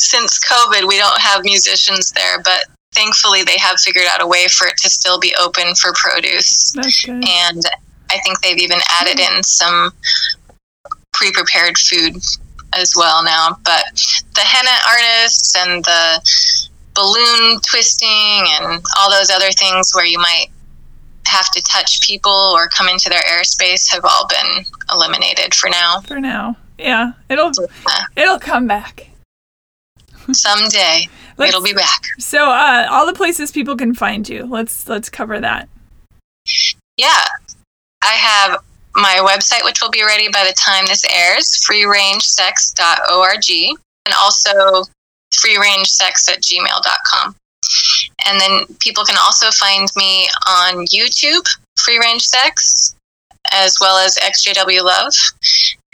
since COVID, we don't have musicians there, but thankfully they have figured out a way for it to still be open for produce. And I think they've even added in some pre prepared food as well now. But the henna artists and the balloon twisting and all those other things where you might have to touch people or come into their airspace have all been eliminated for now. For now. Yeah. It'll it'll come back. Someday let's, it'll be back. So, uh, all the places people can find you. Let's let's cover that. Yeah, I have my website, which will be ready by the time this airs, freerangesex.org, and also freerangesex at gmail.com. And then people can also find me on YouTube, Free Range Sex, as well as XJW Love.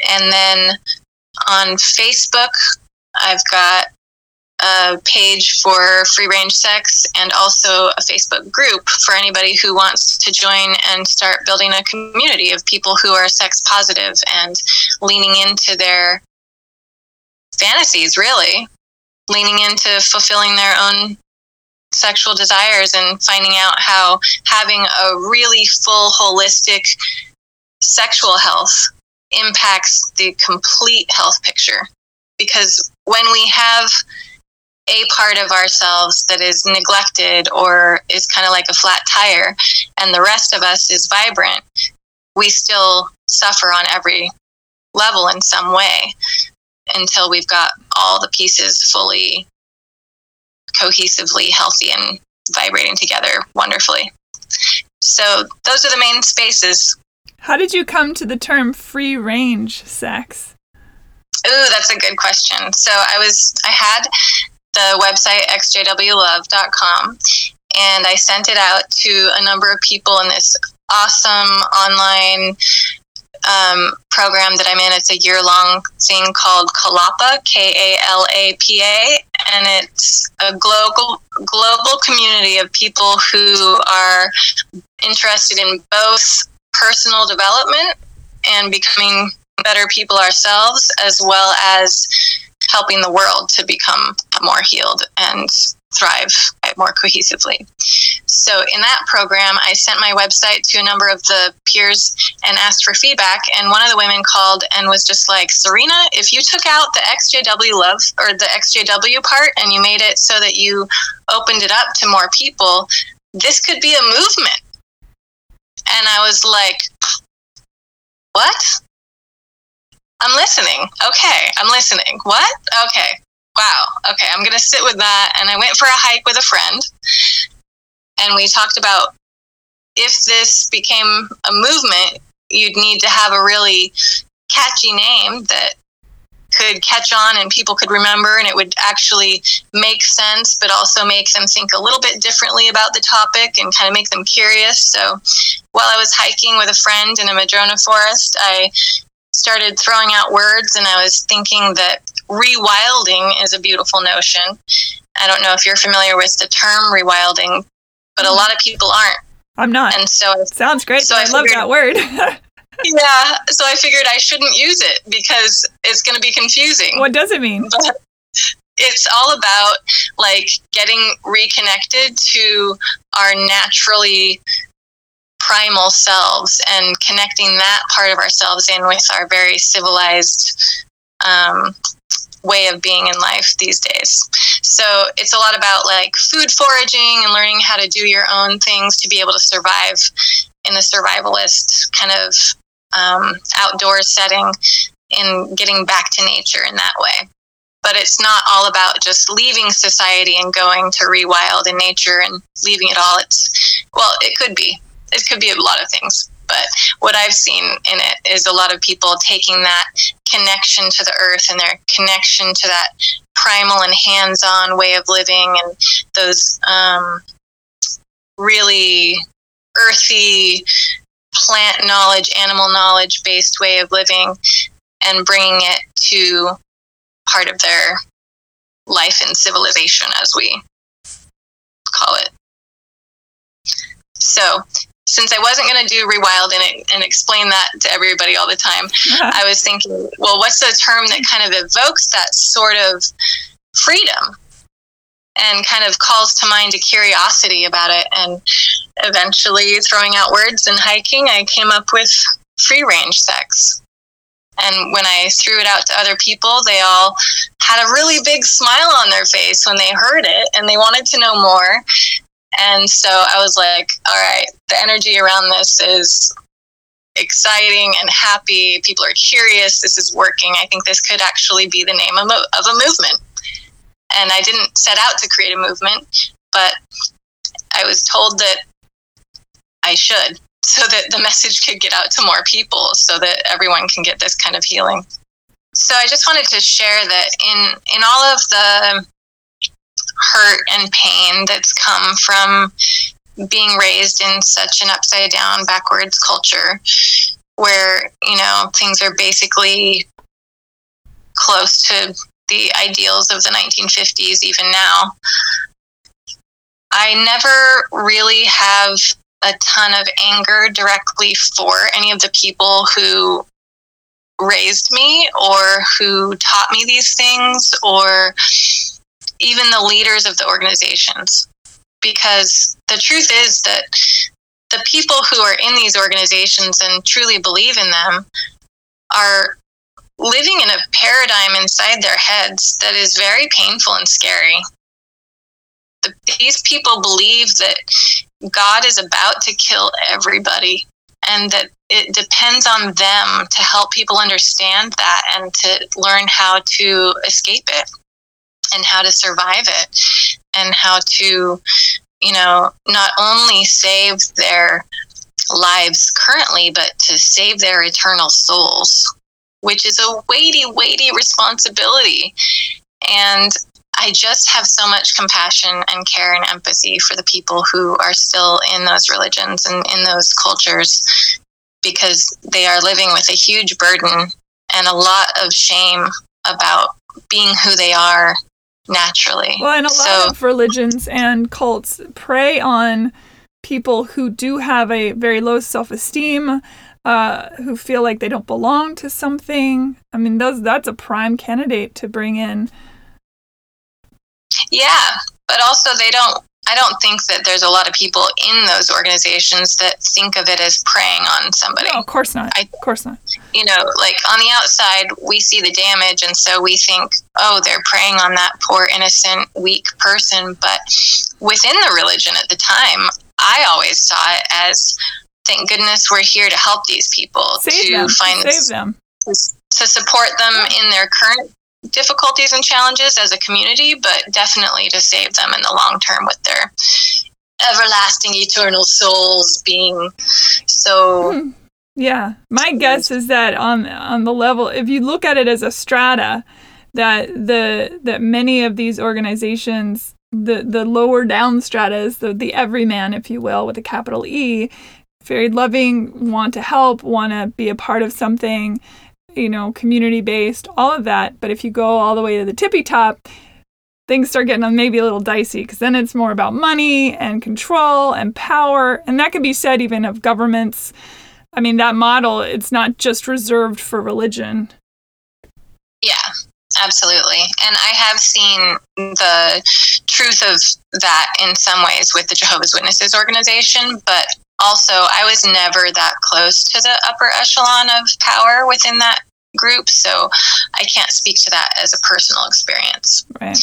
And then on Facebook, I've got a page for free range sex and also a Facebook group for anybody who wants to join and start building a community of people who are sex positive and leaning into their fantasies, really, leaning into fulfilling their own sexual desires and finding out how having a really full, holistic sexual health impacts the complete health picture. Because when we have a part of ourselves that is neglected or is kind of like a flat tire and the rest of us is vibrant, we still suffer on every level in some way until we've got all the pieces fully cohesively healthy and vibrating together wonderfully. So those are the main spaces. How did you come to the term free range sex? Ooh, that's a good question. So I was I had the website xjwlove.com and I sent it out to a number of people in this awesome online um, program that I'm in. It's a year long thing called Kalapa, K A L A P A, and it's a global global community of people who are interested in both personal development and becoming better people ourselves, as well as helping the world to become more healed and thrive more cohesively. So, in that program, I sent my website to a number of the peers and asked for feedback. And one of the women called and was just like, Serena, if you took out the XJW love or the XJW part and you made it so that you opened it up to more people, this could be a movement. And I was like, what? I'm listening. Okay, I'm listening. What? Okay wow, okay, I'm going to sit with that. And I went for a hike with a friend, and we talked about if this became a movement, you'd need to have a really catchy name that could catch on and people could remember and it would actually make sense but also make them think a little bit differently about the topic and kind of make them curious so while i was hiking with a friend in a madrona forest i started throwing out words and i was thinking that rewilding is a beautiful notion. I don't know if you're familiar with the term rewilding, but a lot of people aren't. I'm not. And so sounds great. So I, I figured, love that word. yeah. So I figured I shouldn't use it because it's going to be confusing. What does it mean? But it's all about like getting reconnected to our naturally primal selves and connecting that part of ourselves in with our very civilized um, way of being in life these days. So it's a lot about like food foraging and learning how to do your own things to be able to survive in a survivalist kind of um, outdoor setting and getting back to nature in that way. But it's not all about just leaving society and going to rewild in nature and leaving it all. It's, well, it could be. It could be a lot of things. But what I've seen in it is a lot of people taking that connection to the earth and their connection to that primal and hands on way of living and those um, really earthy plant knowledge, animal knowledge based way of living and bringing it to part of their life and civilization, as we call it. So since I wasn't going to do rewild and, and explain that to everybody all the time, I was thinking, well, what's the term that kind of evokes that sort of freedom and kind of calls to mind a curiosity about it? And eventually, throwing out words and hiking, I came up with free range sex. And when I threw it out to other people, they all had a really big smile on their face when they heard it and they wanted to know more. And so I was like, all right, the energy around this is exciting and happy. People are curious. This is working. I think this could actually be the name of a, of a movement. And I didn't set out to create a movement, but I was told that I should so that the message could get out to more people so that everyone can get this kind of healing. So I just wanted to share that in in all of the hurt and pain that's come from being raised in such an upside down, backwards culture where, you know, things are basically close to the ideals of the 1950s, even now. I never really have a ton of anger directly for any of the people who raised me or who taught me these things or even the leaders of the organizations. Because the truth is that the people who are in these organizations and truly believe in them are living in a paradigm inside their heads that is very painful and scary. The, these people believe that God is about to kill everybody and that it depends on them to help people understand that and to learn how to escape it and how to survive it and how to, you know, not only save their lives currently, but to save their eternal souls, which is a weighty, weighty responsibility. And I just have so much compassion and care and empathy for the people who are still in those religions and in those cultures because they are living with a huge burden and a lot of shame about being who they are naturally. Well, and a so, lot of religions and cults prey on people who do have a very low self esteem, uh, who feel like they don't belong to something. I mean, those that's a prime candidate to bring in. Yeah, but also they don't I don't think that there's a lot of people in those organizations that think of it as preying on somebody. No, of course not. I, of course not. You know, like on the outside, we see the damage, and so we think, oh, they're preying on that poor, innocent, weak person. But within the religion at the time, I always saw it as, thank goodness we're here to help these people Save to them. find Save them. to support them in their current difficulties and challenges as a community, but definitely to save them in the long term with their everlasting eternal souls being so Hmm. Yeah, my guess is that on on the level, if you look at it as a strata, that the that many of these organizations, the the lower down stratas, the the everyman, if you will, with a capital E, very loving, want to help, want to be a part of something, you know, community based, all of that. But if you go all the way to the tippy top, things start getting maybe a little dicey because then it's more about money and control and power, and that can be said even of governments. I mean, that model, it's not just reserved for religion. Yeah, absolutely. And I have seen the truth of that in some ways with the Jehovah's Witnesses organization, but also I was never that close to the upper echelon of power within that group, so I can't speak to that as a personal experience. Right.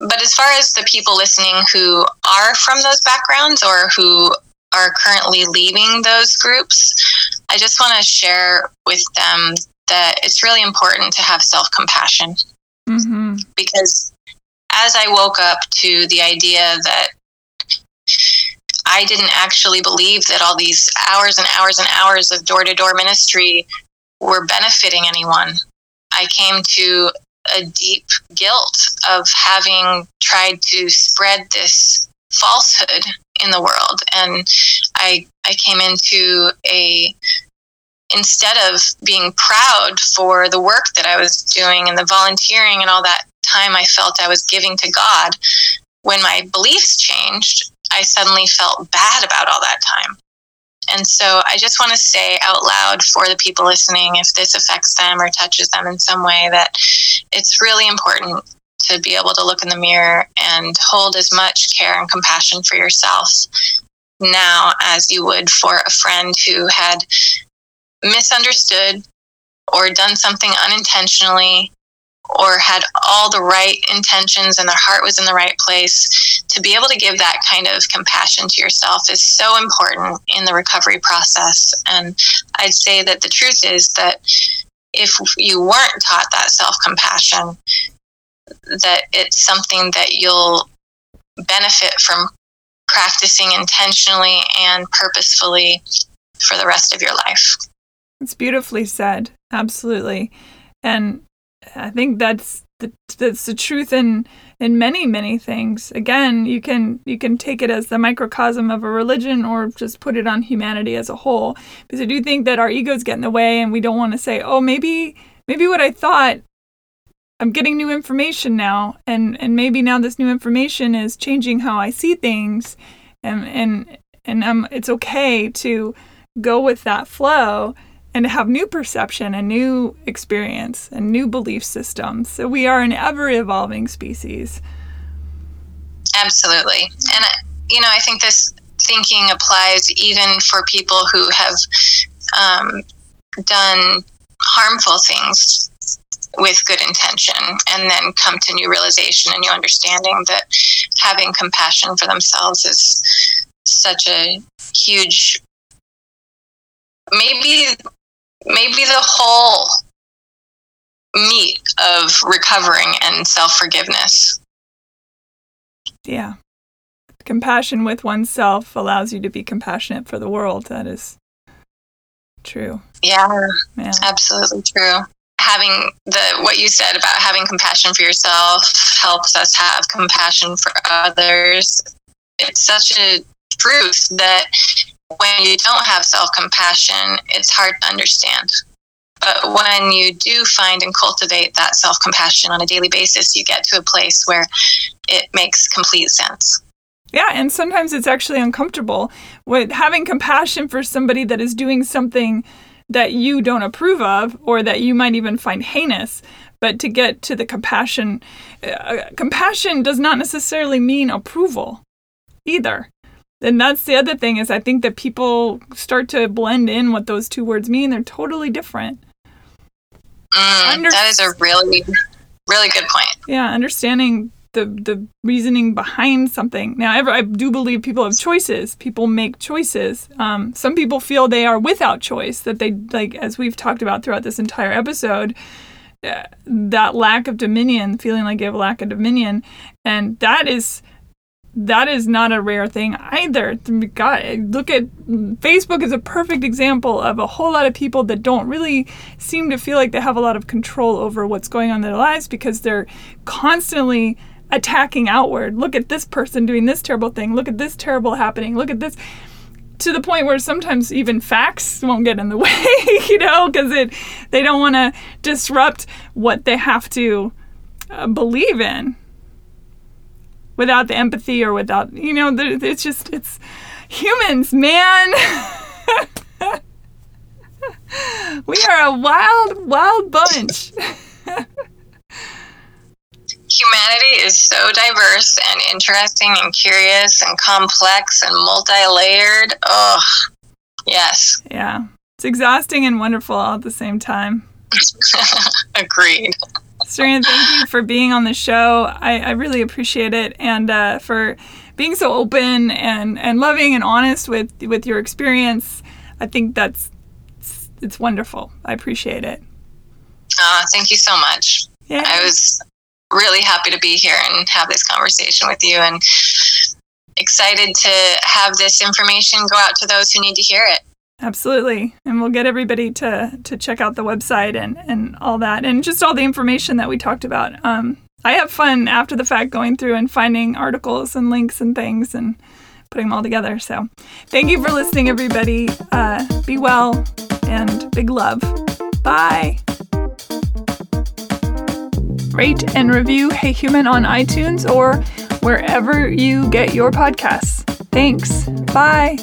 But as far as the people listening who are from those backgrounds or who are currently leaving those groups, I just want to share with them that it's really important to have self compassion hmm because as I woke up to the idea that I didn't actually believe that all these hours and hours and hours of door to door ministry were benefiting anyone, I came to a deep guilt of having tried to spread this falsehood in the world. And I, I came into a instead of being proud for the work that I was doing and the volunteering and all that time I felt I was giving to God, when my beliefs changed, I suddenly felt bad about all that time. And so I just want to say out loud for the people listening, if this affects them or touches them in some way, that it's really important to be able to look in the mirror and hold as much care and compassion for yourself now as you would for a friend who had misunderstood or done something unintentionally or had all the right intentions and their heart was in the right place to be able to give that kind of compassion to yourself is so important in the recovery process and i'd say that the truth is that if you weren't taught that self-compassion that it's something that you'll benefit from practicing intentionally and purposefully for the rest of your life It's beautifully said. Absolutely. And I think that's the, that's the truth in in many many things. Again, you can you can take it as the microcosm of a religion or just put it on humanity as a whole. Because I do think that our egos get in the way and we don't want to say, "Oh, maybe maybe what I thought I'm getting new information now and and maybe now this new information is changing how I see things and and and um it's okay to go with that flow and to have new perception and new experience and new belief systems. So we are an ever evolving species. Absolutely. And, you know, I think this thinking applies even for people who have um, done harmful things with good intention and then come to new realization and new understanding that having compassion for themselves is such a huge maybe maybe the whole meat of recovering and self-forgiveness Yeah. Compassion with oneself allows you to be compassionate for the world. That is true. yeah Yeah. absolutely true having the what you said about having compassion for yourself helps us have compassion for others it's such a truth that when you don't have self compassion, it's hard to understand. But when you do find and cultivate that self compassion on a daily basis, you get to a place where it makes complete sense. Yeah, and sometimes it's actually uncomfortable with having compassion for somebody that is doing something that you don't approve of or that you might even find heinous. But to get to the compassion, uh, compassion does not necessarily mean approval either. And that's the other thing is I think that people start to blend in what those two words mean. They're totally different. Mm, Under- that is a really, really good point. Yeah, understanding the the reasoning behind something. Now, ever I do believe people have choices. People make choices. Um, some people feel they are without choice. That they like, as we've talked about throughout this entire episode, uh, that lack of dominion, feeling like you have a lack of dominion, and that is that is not a rare thing either. God, look at Facebook is a perfect example of a whole lot of people that don't really seem to feel like they have a lot of control over what's going on in their lives because they're constantly attacking outward. Look at this person doing this terrible thing. Look at this terrible happening. Look at this to the point where sometimes even facts won't get in the way, you know, because it they don't want to disrupt what they have to uh, believe in without the empathy or without you know it's just it's humans man. We are a wild wild bunch. Humanity is so diverse and interesting and curious and complex and multi-layered. Oh yes. Yeah. It's exhausting and wonderful all at the same time. Agreed Sarian, thank you for being on the show. I, I really appreciate it, and uh, for being so open and, and loving and honest with with your experience. I think that's it's, it's wonderful. I appreciate it. Uh, thank you so much. Yeah. I was really happy to be here and have this conversation with you, and excited to have this information go out to those who need to hear it. Absolutely. And we'll get everybody to, to check out the website and, and all that and just all the information that we talked about. Um, I have fun after the fact going through and finding articles and links and things and putting them all together. So thank you for listening, everybody. Uh, be well and big love. Bye. Rate and review Hey Human on iTunes or wherever you get your podcasts. Thanks. Bye.